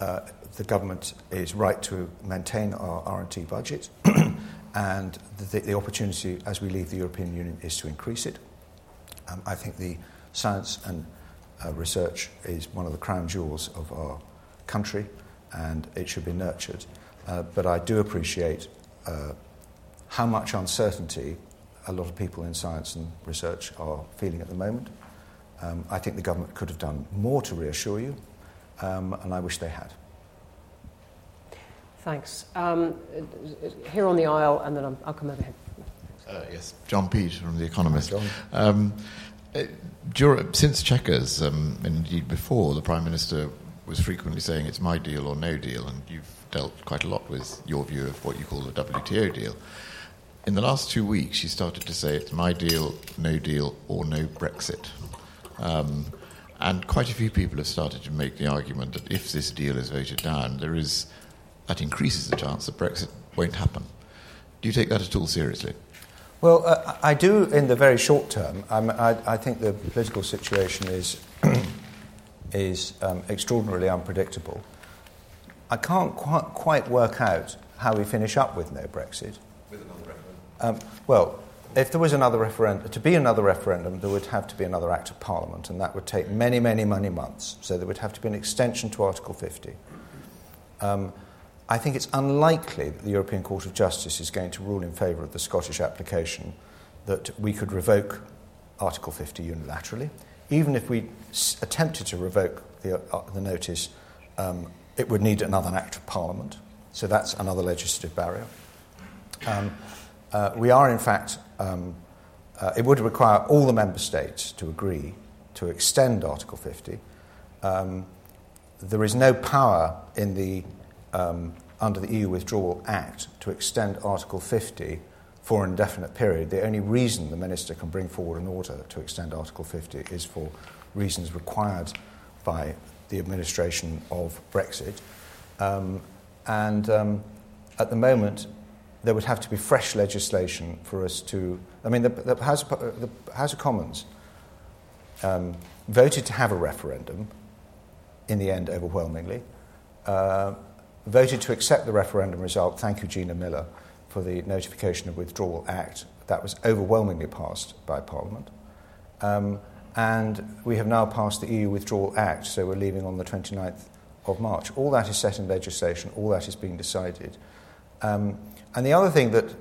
uh, the government is right to maintain our R&T budget, and the, the, opportunity as we leave the European Union is to increase it. Um, I think the science and uh, research is one of the crown jewels of our country, and it should be nurtured. Uh, but I do appreciate uh, how much uncertainty a lot of people in science and research are feeling at the moment. Um, I think the government could have done more to reassure you, um, and I wish they had. Thanks. Um, here on the aisle, and then I'll come over here. Uh, yes, John Peet from The Economist. John. Uh, since Chequers, um, indeed before, the Prime Minister was frequently saying it's my deal or no deal, and you've dealt quite a lot with your view of what you call the WTO deal. In the last two weeks, she started to say it's my deal, no deal, or no Brexit. Um, and quite a few people have started to make the argument that if this deal is voted down, there is that increases the chance that Brexit won't happen. Do you take that at all seriously? Well, uh, I do in the very short term. I, I, think the political situation is, is um, extraordinarily unpredictable. I can't quite, quite work out how we finish up with no Brexit. With another referendum? Um, well, if there was another referendum, to be another referendum, there would have to be another Act of Parliament, and that would take many, many, many months. So there would have to be an extension to Article 50. I think it's unlikely that the European Court of Justice is going to rule in favour of the Scottish application that we could revoke Article 50 unilaterally. Even if we s- attempted to revoke the, uh, the notice, um, it would need another Act of Parliament. So that's another legislative barrier. Um, uh, we are, in fact, um, uh, it would require all the member states to agree to extend Article 50. Um, there is no power in the, um, under the EU Withdrawal Act to extend Article 50 for an indefinite period. The only reason the minister can bring forward an order to extend Article 50 is for reasons required by the administration of Brexit. Um, and um, at the moment, there would have to be fresh legislation for us to. I mean, the, the, House, of, the House of Commons um, voted to have a referendum, in the end, overwhelmingly. Uh, voted to accept the referendum result. Thank you, Gina Miller, for the Notification of Withdrawal Act. That was overwhelmingly passed by Parliament. Um, and we have now passed the EU Withdrawal Act, so we're leaving on the 29th of March. All that is set in legislation, all that is being decided. Um, and the other thing that,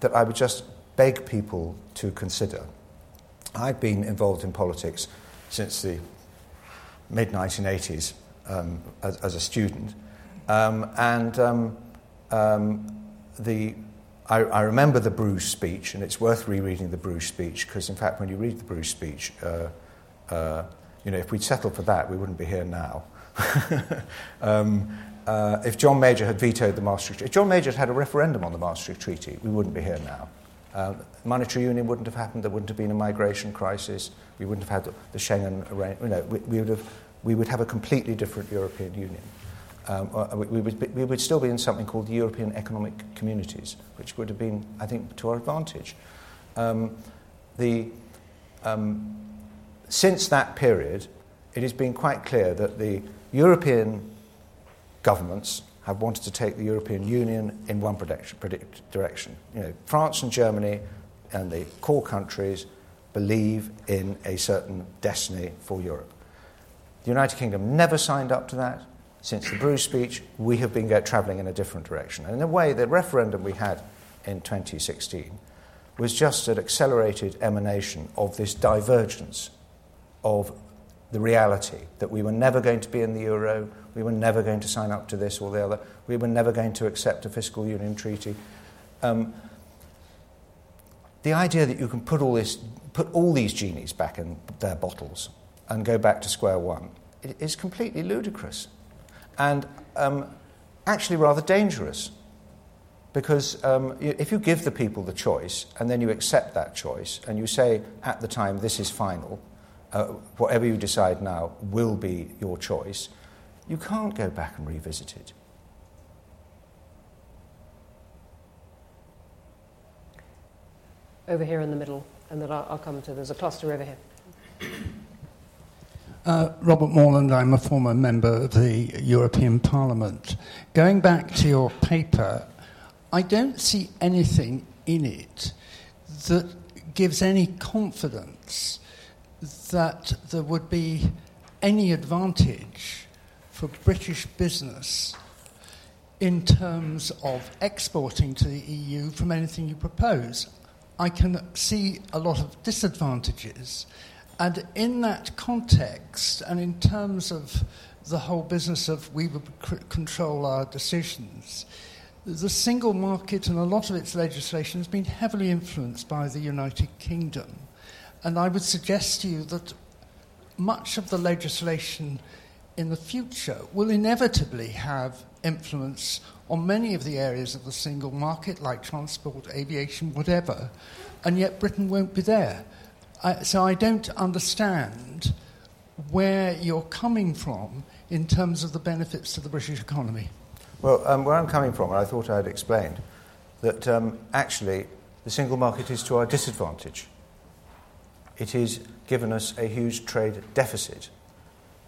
that I would just beg people to consider I've been involved in politics since the mid 1980s um, as, as, a student. Um, and um, um, the, I, I, remember the Bruges speech, and it's worth rereading the Bruges speech because, in fact, when you read the Bruges speech, uh, uh, you know, if we'd settled for that, we wouldn't be here now. um, uh, if John Major had vetoed the Maastricht, Treaty, if John Major had had a referendum on the Maastricht Treaty, we wouldn't be here now. Uh, monetary union wouldn't have happened. There wouldn't have been a migration crisis. We wouldn't have had the Schengen arrangement. You know, we, we, would have, we would have a completely different European Union. Um, uh, we, would we would still be in something called the European Economic Communities, which would have been, I think, to our advantage. Um, the, um, since that period, it has been quite clear that the European governments have wanted to take the European Union in one direction. You know, France and Germany and the core countries believe in a certain destiny for Europe. The United Kingdom never signed up to that. Since the Bruges speech, we have been travelling in a different direction. And in a way, the referendum we had in 2016 was just an accelerated emanation of this divergence of the reality that we were never going to be in the euro, we were never going to sign up to this or the other, we were never going to accept a fiscal union treaty. Um, the idea that you can put all, this, put all these genies back in their bottles and go back to square one is completely ludicrous and um, actually rather dangerous. Because um, if you give the people the choice and then you accept that choice and you say at the time, this is final, uh, whatever you decide now will be your choice, you can't go back and revisit it. Over here in the middle, and then I'll, I'll come to there's a cluster over here. Uh, Robert Moreland, I'm a former member of the European Parliament. Going back to your paper, I don't see anything in it that gives any confidence that there would be any advantage for British business in terms of exporting to the EU from anything you propose. I can see a lot of disadvantages. And in that context, and in terms of the whole business of we would control our decisions, the single market and a lot of its legislation has been heavily influenced by the United Kingdom. And I would suggest to you that much of the legislation in the future will inevitably have influence on many of the areas of the single market, like transport, aviation, whatever, and yet Britain won't be there. I, so I don't understand where you're coming from in terms of the benefits to the British economy. Well, um, where I'm coming from, and I thought I had explained, that um, actually the single market is to our disadvantage it has given us a huge trade deficit.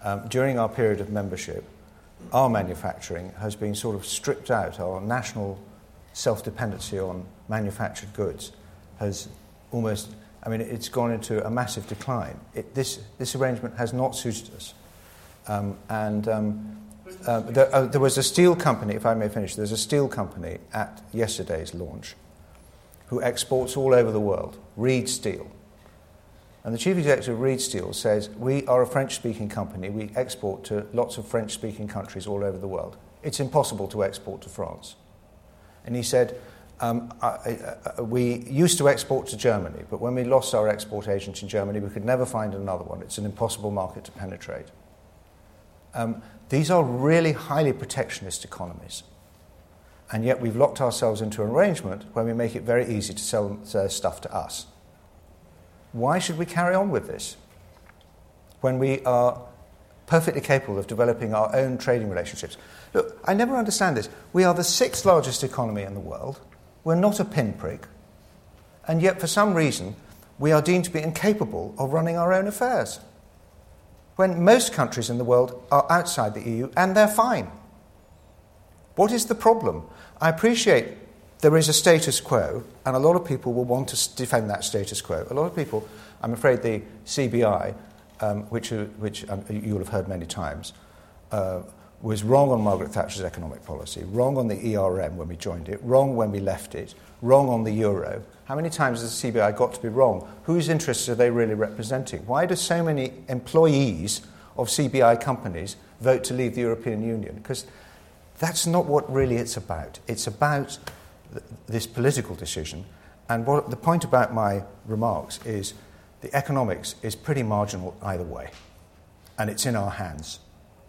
Um, during our period of membership, our manufacturing has been sort of stripped out. Our national self dependency on manufactured goods has almost, I mean, it's gone into a massive decline. It, this, this arrangement has not suited us. Um, and um, uh, there, uh, there was a steel company, if I may finish, there's a steel company at yesterday's launch who exports all over the world, Reid Steel. And the chief executive of Reid Steel says, We are a French speaking company. We export to lots of French speaking countries all over the world. It's impossible to export to France. And he said, um, I, I, We used to export to Germany, but when we lost our export agent in Germany, we could never find another one. It's an impossible market to penetrate. Um, these are really highly protectionist economies. And yet we've locked ourselves into an arrangement where we make it very easy to sell their stuff to us. Why should we carry on with this when we are perfectly capable of developing our own trading relationships. Look, I never understand this. We are the sixth largest economy in the world. We're not a pinprick. And yet, for some reason, we are deemed to be incapable of running our own affairs. When most countries in the world are outside the EU and they're fine. What is the problem? I appreciate there is a status quo, and a lot of people will want to defend that status quo. A lot of people, I'm afraid the CBI, um, which, uh, which um, you'll have heard many times, uh, was wrong on Margaret Thatcher's economic policy, wrong on the ERM when we joined it, wrong when we left it, wrong on the euro. How many times has the CBI got to be wrong? Whose interests are they really representing? Why do so many employees of CBI companies vote to leave the European Union? Because that's not what really it's about. It's about th- this political decision. And what, the point about my remarks is the economics is pretty marginal either way. And it's in our hands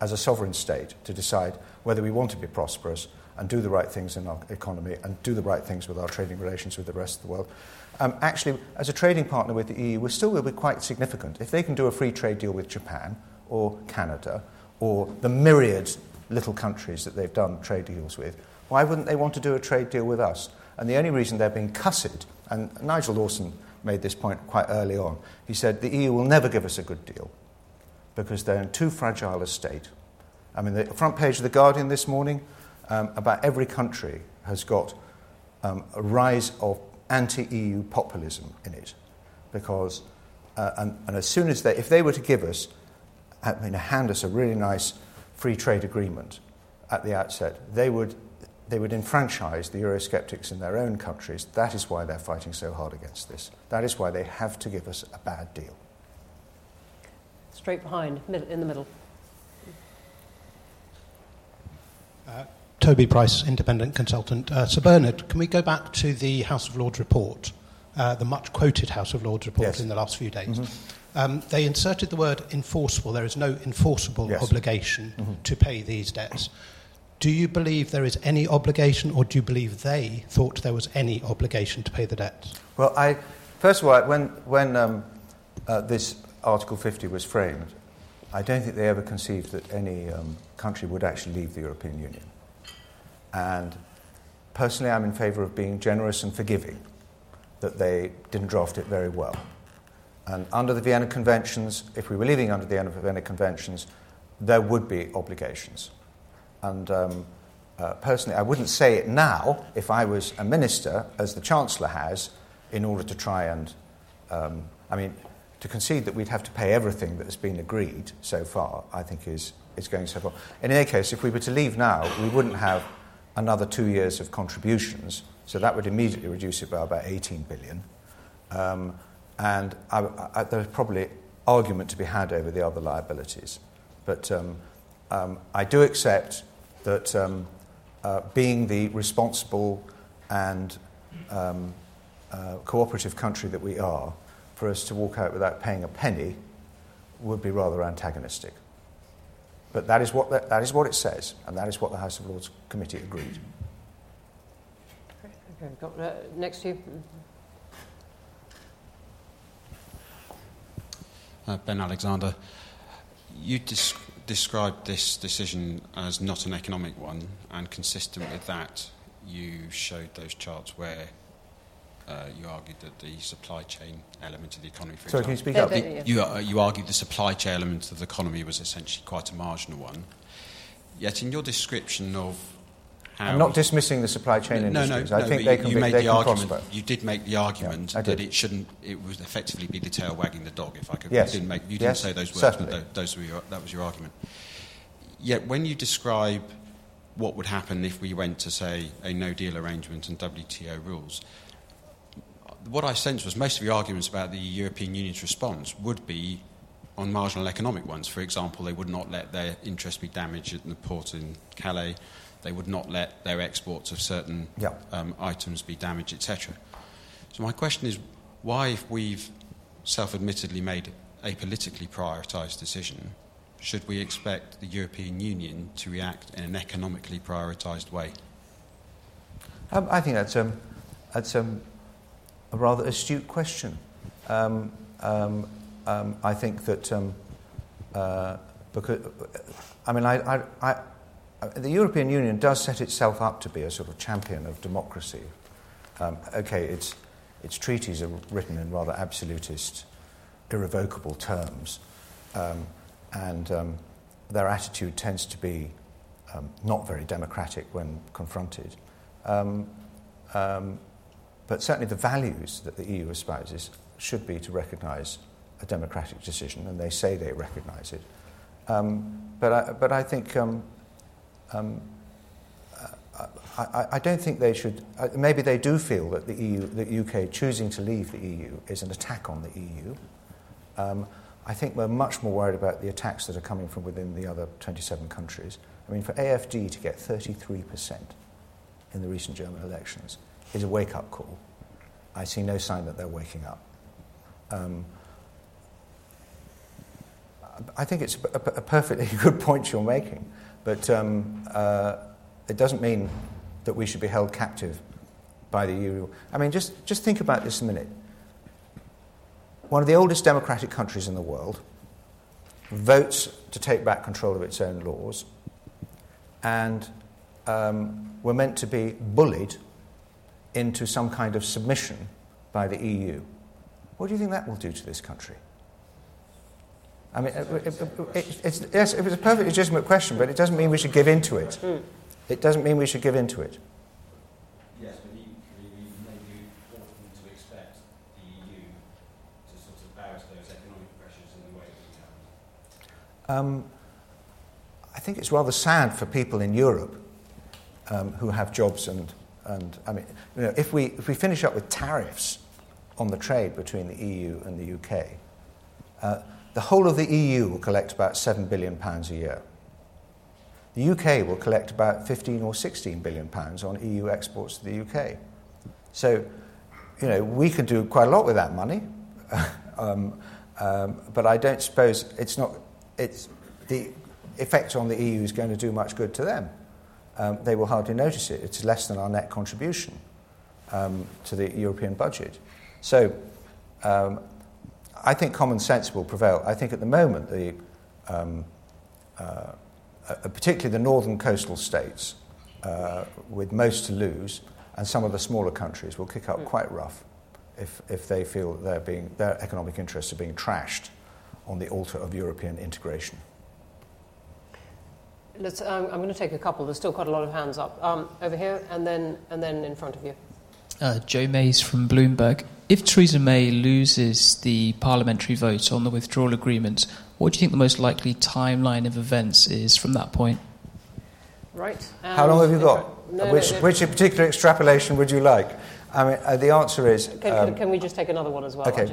as a sovereign state to decide whether we want to be prosperous and do the right things in our economy and do the right things with our trading relations with the rest of the world. Um, actually, as a trading partner with the EU, we still will be quite significant. If they can do a free trade deal with Japan or Canada or the myriad little countries that they've done trade deals with, why wouldn't they want to do a trade deal with us? And the only reason they're being cussed, and Nigel Lawson made this point quite early on, he said the EU will never give us a good deal because they're in too fragile a state. I mean, the front page of The Guardian this morning, um, about every country has got um, a rise of anti EU populism in it. Because, uh, and, and, as soon as they, if they were to give us, I mean, hand us a really nice free trade agreement at the outset, they would, they would enfranchise the Eurosceptics in their own countries. That is why they're fighting so hard against this. That is why they have to give us a bad deal straight behind, in the middle. Uh, Toby Price, independent consultant. Uh, Sir Bernard, can we go back to the House of Lords report, uh, the much quoted House of Lords report yes. in the last few days? Mm-hmm. Um, they inserted the word enforceable. There is no enforceable yes. obligation mm-hmm. to pay these debts. Do you believe there is any obligation, or do you believe they thought there was any obligation to pay the debts? Well, I, first of all, when, when um, uh, this Article 50 was framed, I don't think they ever conceived that any um, country would actually leave the European Union. And personally, I'm in favour of being generous and forgiving that they didn't draft it very well. And under the Vienna Conventions, if we were leaving under the Vienna Conventions, there would be obligations. And um, uh, personally, I wouldn't say it now if I was a minister, as the Chancellor has, in order to try and. Um, I mean, to concede that we'd have to pay everything that has been agreed so far, I think is, is going so far. In any case, if we were to leave now, we wouldn't have another two years of contributions, so that would immediately reduce it by about 18 billion. Um, and I, I, there's probably argument to be had over the other liabilities. But um, um, I do accept that um, uh, being the responsible and um, uh, cooperative country that we are, for us to walk out without paying a penny would be rather antagonistic. But that is what, that, that is what it says, and that is what the House of Lords Committee agreed. Okay, got, uh, next to you. Uh, ben Alexander, you described this decision as not an economic one, and consistent with that, you showed those charts where you argued that the supply chain element of the economy, for Sorry, example, can you speak up? The, you, uh, you argued the supply chain element of the economy was essentially quite a marginal one. Yet, in your description of how I'm not dismissing the supply chain no, industries. No, I no, think they can, you be, made they the can argument. prosper. You did make the argument yeah, that it shouldn't. It would effectively be the tail wagging the dog. If I could, yes. you didn't make. You didn't yes, say those words, certainly. but those were your, that was your argument. Yet, when you describe what would happen if we went to say a no deal arrangement and WTO rules, what I sense was most of the arguments about the European Union's response would be on marginal economic ones. For example, they would not let their interests be damaged at the port in Calais. They would not let their exports of certain yeah. um, items be damaged, etc. So my question is, why, if we've self-admittedly made a politically prioritised decision, should we expect the European Union to react in an economically prioritised way? Um, I think that's, um, that's um, a rather astute question. Um, um, um, I think that um, uh, because, I mean, I, I, I, the European Union does set itself up to be a sort of champion of democracy. Um, okay, its, its treaties are written in rather absolutist, irrevocable terms, um, and their attitude tends to be not very democratic when confronted. Um, but certainly the values that the EU espouses should be to recognise a democratic decision, and they say they recognise it. Um, but, I, but I think um, um, I, I, don't think they should. Uh, maybe they do feel that the EU, the UK choosing to leave the EU is an attack on the EU. Um, I think we're much more worried about the attacks that are coming from within the other 27 countries. I mean, for AFD to get 33% in the recent German elections is a wake up call. I see no sign that they're waking up. Um, I think it's a, a, perfectly good point you're making, but um, uh, it doesn't mean that we should be held captive by the EU. I mean, just, just think about this a minute. One of the oldest democratic countries in the world votes to take back control of its own laws, and um, we're meant to be bullied into some kind of submission by the EU. What do you think that will do to this country? I mean, it, it, it, it's, yes, it was a perfectly legitimate question, but it doesn't mean we should give in to it. Mm. It doesn't mean we should give in to it. Yes, but equally, we may be often to expect the EU to sort of bow to those economic pressures in the way that we have. Um, I think it's rather sad for people in Europe um, who have jobs and, and I mean, you know, if we, if we finish up with tariffs on the trade between the EU and the UK, uh, the whole of the EU will collect about £7 billion a year. The UK will collect about 15 or 16 billion pounds on EU exports to the UK. So, you know, we can do quite a lot with that money, um, um, but I don't suppose it's not, it's, the effect on the EU is going to do much good to them. Um, they will hardly notice it. It's less than our net contribution um, to the European budget. So, um, I think common sense will prevail. I think at the moment, the, um, uh, uh, particularly the northern coastal states, uh, with most to lose, and some of the smaller countries will kick up mm. quite rough if, if they feel that being, their economic interests are being trashed on the altar of European integration. Let's, um, I'm going to take a couple. There's still quite a lot of hands up. Um, over here, and then, and then in front of you. Uh, Joe Mayes from Bloomberg. If Theresa May loses the parliamentary vote on the withdrawal agreement, what do you think the most likely timeline of events is from that point? Right. Um, How long have you got? No, which, no, no. which particular extrapolation would you like? I mean, uh, the answer is. Can, um, can, can, we just take another one as well? Okay.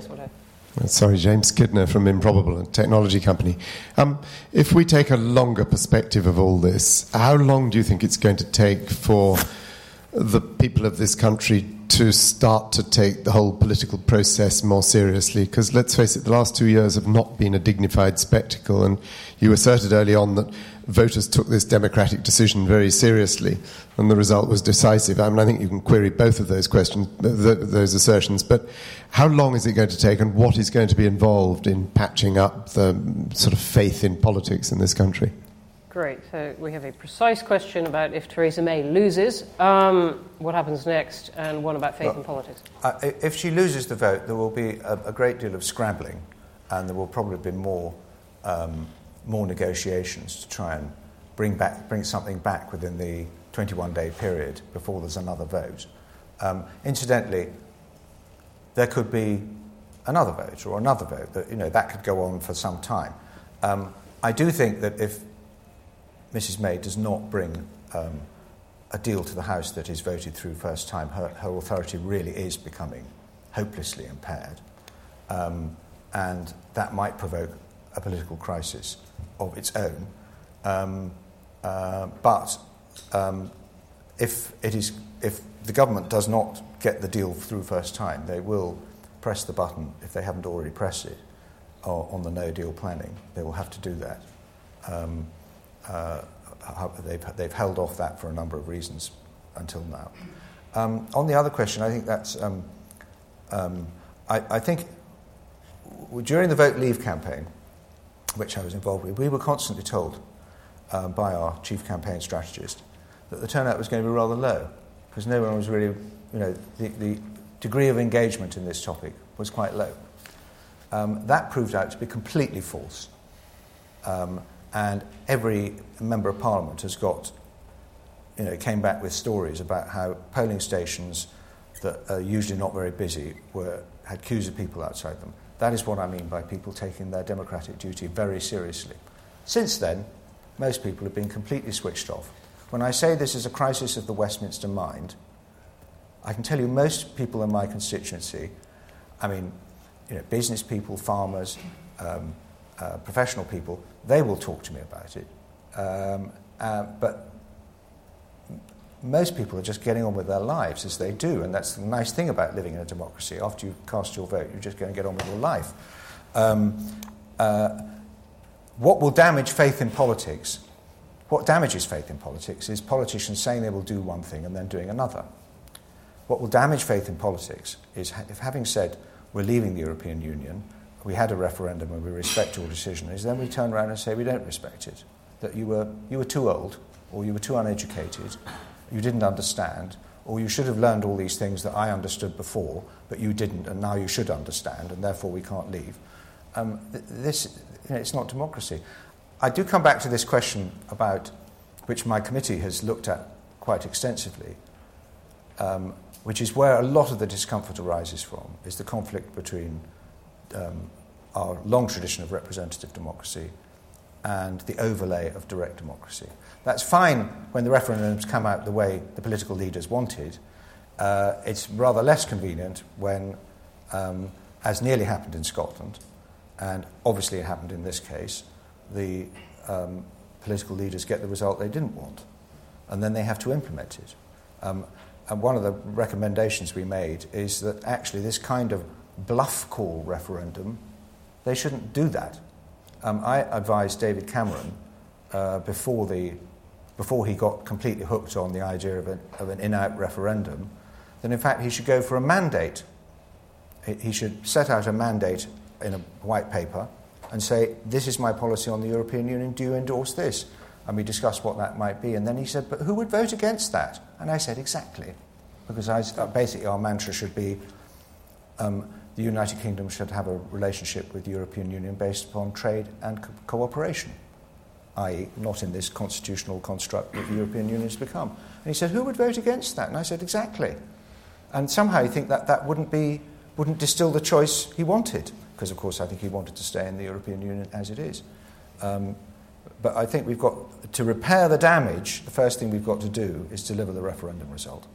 Sorry, James Kidner from Improbable, a technology company. Um, if we take a longer perspective of all this, how long do you think it's going to take for the people of this country to start to take the whole political process more seriously. Because let's face it, the last two years have not been a dignified spectacle. And you asserted early on that voters took this democratic decision very seriously, and the result was decisive. I mean, I think you can query both of those questions, those assertions. But how long is it going to take, and what is going to be involved in patching up the sort of faith in politics in this country? Great. So we have a precise question about if Theresa May loses, um, what happens next, and one about faith well, in politics. Uh, if she loses the vote, there will be a, a, great deal of scrabbling, and there will probably be more, um, more negotiations to try and bring, back, bring something back within the 21 day period before there's another vote. Um, incidentally, there could be another vote or another vote. That, you know, that could go on for some time. Um, I do think that if Mrs May does not bring um, a deal to the House that is voted through first time, her, her authority really is becoming hopelessly impaired. Um, and that might provoke a political crisis of its own. Um, uh, but um, if, it is, if the government does not get the deal through first time, they will press the button, if they haven't already pressed it, on the no deal planning. They will have to do that. Um, uh, they've, they've held off that for a number of reasons until now. Um, on the other question, I think that's. Um, um, I, I, think during the Vote Leave campaign, which I was involved with, we were constantly told um, by our chief campaign strategist that the turnout was going to be rather low because no one was really, you know, the, the degree of engagement in this topic was quite low. Um, that proved out to be completely false. Um, and every member of parliament has got, you know, came back with stories about how polling stations that are usually not very busy were, had queues of people outside them. That is what I mean by people taking their democratic duty very seriously. Since then, most people have been completely switched off. When I say this is a crisis of the Westminster mind, I can tell you most people in my constituency, I mean, you know, business people, farmers, um, uh, professional people, they will talk to me about it. Um, uh, but most people are just getting on with their lives as they do, and that's the nice thing about living in a democracy. After you cast your vote, you're just going to get on with your life. Um, uh, what will damage faith in politics? What damages faith in politics is politicians saying they will do one thing and then doing another. What will damage faith in politics is if, having said we're leaving the European Union, we had a referendum and we respect your decision, is then we turn around and say we don't respect it. That you were, you were too old, or you were too uneducated, you didn't understand, or you should have learned all these things that I understood before, but you didn't, and now you should understand, and therefore we can't leave. Um, this, you know, it's not democracy. I do come back to this question about which my committee has looked at quite extensively, um, which is where a lot of the discomfort arises from, is the conflict between um, our long tradition of representative democracy and the overlay of direct democracy. That's fine when the referendums come out the way the political leaders wanted. Uh, it's rather less convenient when, um, as nearly happened in Scotland, and obviously it happened in this case, the um, political leaders get the result they didn't want, and then they have to implement it. Um, and one of the recommendations we made is that actually this kind of bluff call referendum, they shouldn't do that. Um, I advised David Cameron uh, before, the, before he got completely hooked on the idea of, a, of an in out referendum that in fact he should go for a mandate. He, should set out a mandate in a white paper and say, This is my policy on the European Union, do you endorse this? And we discussed what that might be. And then he said, But who would vote against that? And I said, Exactly. Because I, basically our mantra should be um, the United Kingdom should have a relationship with the European Union based upon trade and co- cooperation, i.e., not in this constitutional construct that the European Union has become. And he said, Who would vote against that? And I said, Exactly. And somehow you think that that wouldn't, be, wouldn't distill the choice he wanted, because of course I think he wanted to stay in the European Union as it is. Um, but I think we've got to repair the damage, the first thing we've got to do is deliver the referendum result.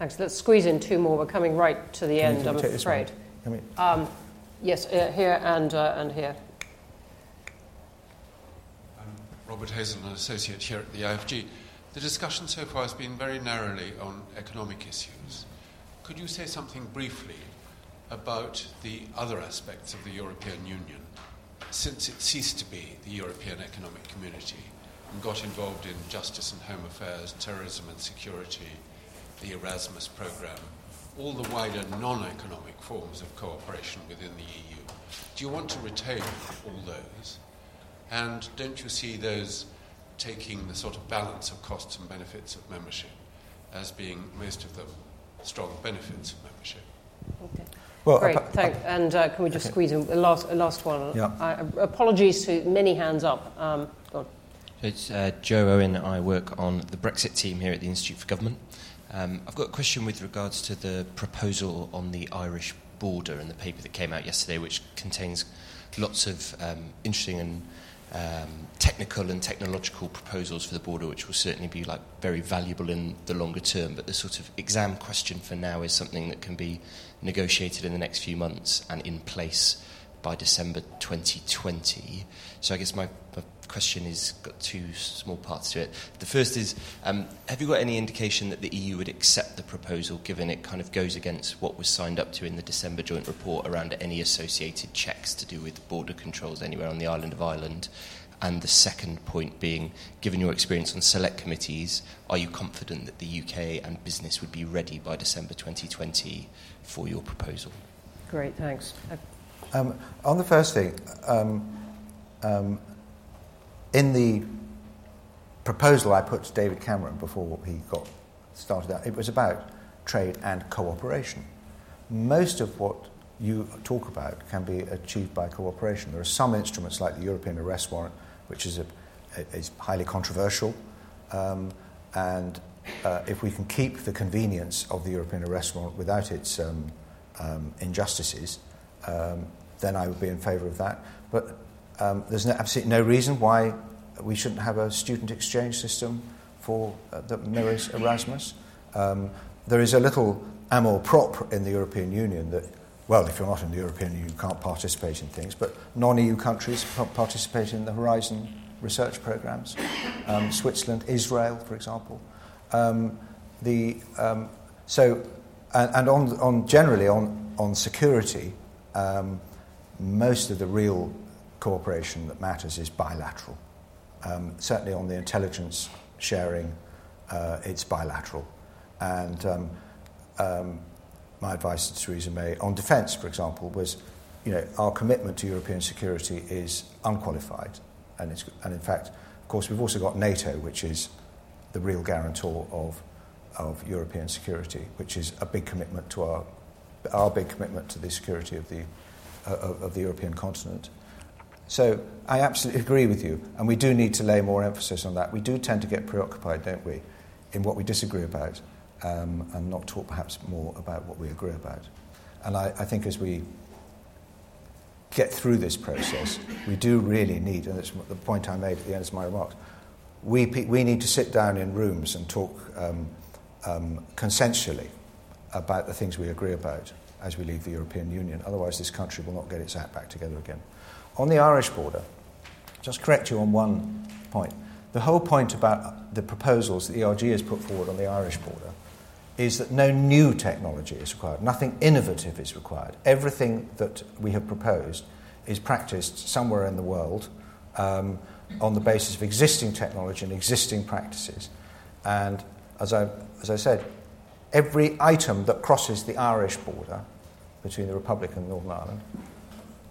Thanks. Let's squeeze in two more. We're coming right to the Can end, I'm afraid. Um, yes, uh, here and, uh, and here. I'm Robert Hazell, an associate here at the IFG. The discussion so far has been very narrowly on economic issues. Could you say something briefly about the other aspects of the European Union since it ceased to be the European Economic Community and got involved in justice and home affairs, terrorism and security, the Erasmus programme, all the wider non economic forms of cooperation within the EU. Do you want to retain all those? And don't you see those taking the sort of balance of costs and benefits of membership as being most of them strong benefits of membership? Okay. Well, Great, uh, thanks. And uh, can we just okay. squeeze in a last, a last one? Yeah. Uh, apologies to many hands up. Um, it's uh, Joe Owen. I work on the Brexit team here at the Institute for Government. Um, I've got a question with regards to the proposal on the Irish border and the paper that came out yesterday, which contains lots of um, interesting and um, technical and technological proposals for the border, which will certainly be like very valuable in the longer term. But the sort of exam question for now is something that can be negotiated in the next few months and in place by December 2020. So I guess my, my question is got two small parts to it. The first is, um, have you got any indication that the EU would accept the proposal, given it kind of goes against what was signed up to in the December joint report around any associated checks to do with border controls anywhere on the island of Ireland? And the second point being, given your experience on select committees, are you confident that the UK and business would be ready by December 2020 for your proposal? Great, thanks. Um, on the first thing, um, um, in the proposal I put to David Cameron before he got started out, it was about trade and cooperation. Most of what you talk about can be achieved by cooperation. There are some instruments like the European arrest warrant, which is, a, is highly controversial, um, and uh, if we can keep the convenience of the European arrest warrant without its um, um, injustices, um, then I would be in favour of that. But um, there's no, absolutely no reason why we shouldn't have a student exchange system for uh, that mirrors Erasmus. Um, there is a little amour propre in the European Union that, well, if you're not in the European Union, you can't participate in things, but non EU countries participate in the Horizon research programs. Um, Switzerland, Israel, for example. Um, the, um, so, and, and on, on generally on, on security, um, most of the real cooperation that matters is bilateral. Um, certainly on the intelligence sharing, uh, it's bilateral. And um, um, my advice to Theresa May on defence, for example, was you know, our commitment to European security is unqualified. And, it's, and in fact, of course, we've also got NATO, which is the real guarantor of, of European security, which is a big commitment to our, our big commitment to the security of the, uh, of, of the European continent. So I absolutely agree with you, and we do need to lay more emphasis on that. We do tend to get preoccupied, don't we, in what we disagree about, um, and not talk perhaps more about what we agree about. And I, I think as we get through this process, we do really need, and it's the point I made at the end of my remarks, we, we need to sit down in rooms and talk um, um, consensually about the things we agree about as we leave the European Union. Otherwise, this country will not get its act back together again. On the Irish border, just correct you on one point. The whole point about the proposals that the ERG has put forward on the Irish border is that no new technology is required, nothing innovative is required. Everything that we have proposed is practiced somewhere in the world um, on the basis of existing technology and existing practices. And as I, as I said, every item that crosses the Irish border between the Republic and Northern Ireland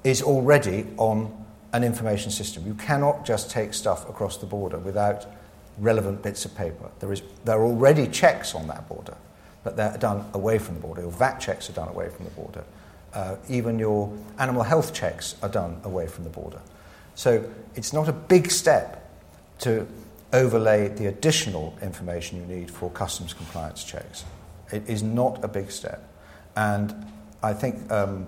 is already on an information system. You cannot just take stuff across the border without relevant bits of paper. There, is, there are already checks on that border, but they're done away from the border. Your VAT checks are done away from the border. Uh, even your animal health checks are done away from the border. So it's not a big step to overlay the additional information you need for customs compliance checks. It is not a big step. And I think um,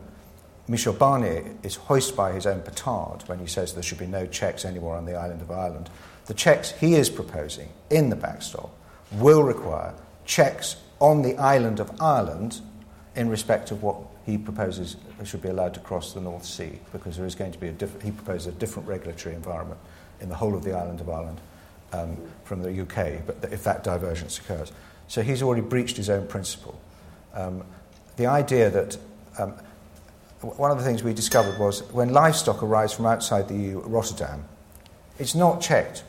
Michel Barnier is hoist by his own petard when he says there should be no checks anywhere on the island of Ireland. The checks he is proposing in the backstop will require checks on the island of Ireland in respect of what he proposes should be allowed to cross the North Sea, because there is going to be a diff- he proposes a different regulatory environment in the whole of the island of Ireland um, from the UK, but if that divergence occurs. So he's already breached his own principle. Um, the idea that um, one of the things we discovered was when livestock arrives from outside the EU, Rotterdam, it's not checked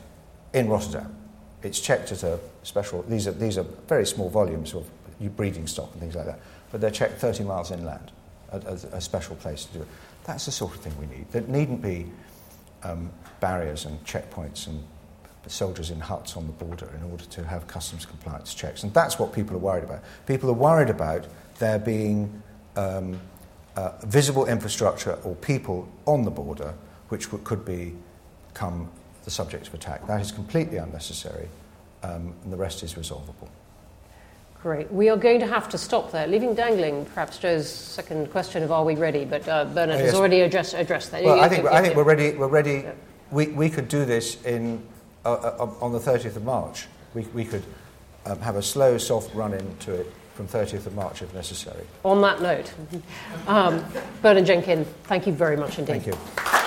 in Rotterdam. It's checked at a special, these are, these are very small volumes of breeding stock and things like that, but they're checked 30 miles inland at, at a special place to do it. That's the sort of thing we need. There needn't be um, barriers and checkpoints and soldiers in huts on the border in order to have customs compliance checks. And that's what people are worried about. People are worried about there being um, uh, visible infrastructure or people on the border which w- could be, become the subject of attack. That is completely unnecessary, um, and the rest is resolvable. Great. We are going to have to stop there, leaving dangling perhaps Joe's second question of are we ready, but uh, Bernard oh, yes. has already addressed, addressed that. Well, I think, I think we're ready. We're ready. Yeah. We, we could do this in, uh, uh, on the 30th of March. We, we could um, have a slow, soft run into it from 30th of March if necessary. On that note, um, Bernard Jenkin, thank you very much indeed. Thank you.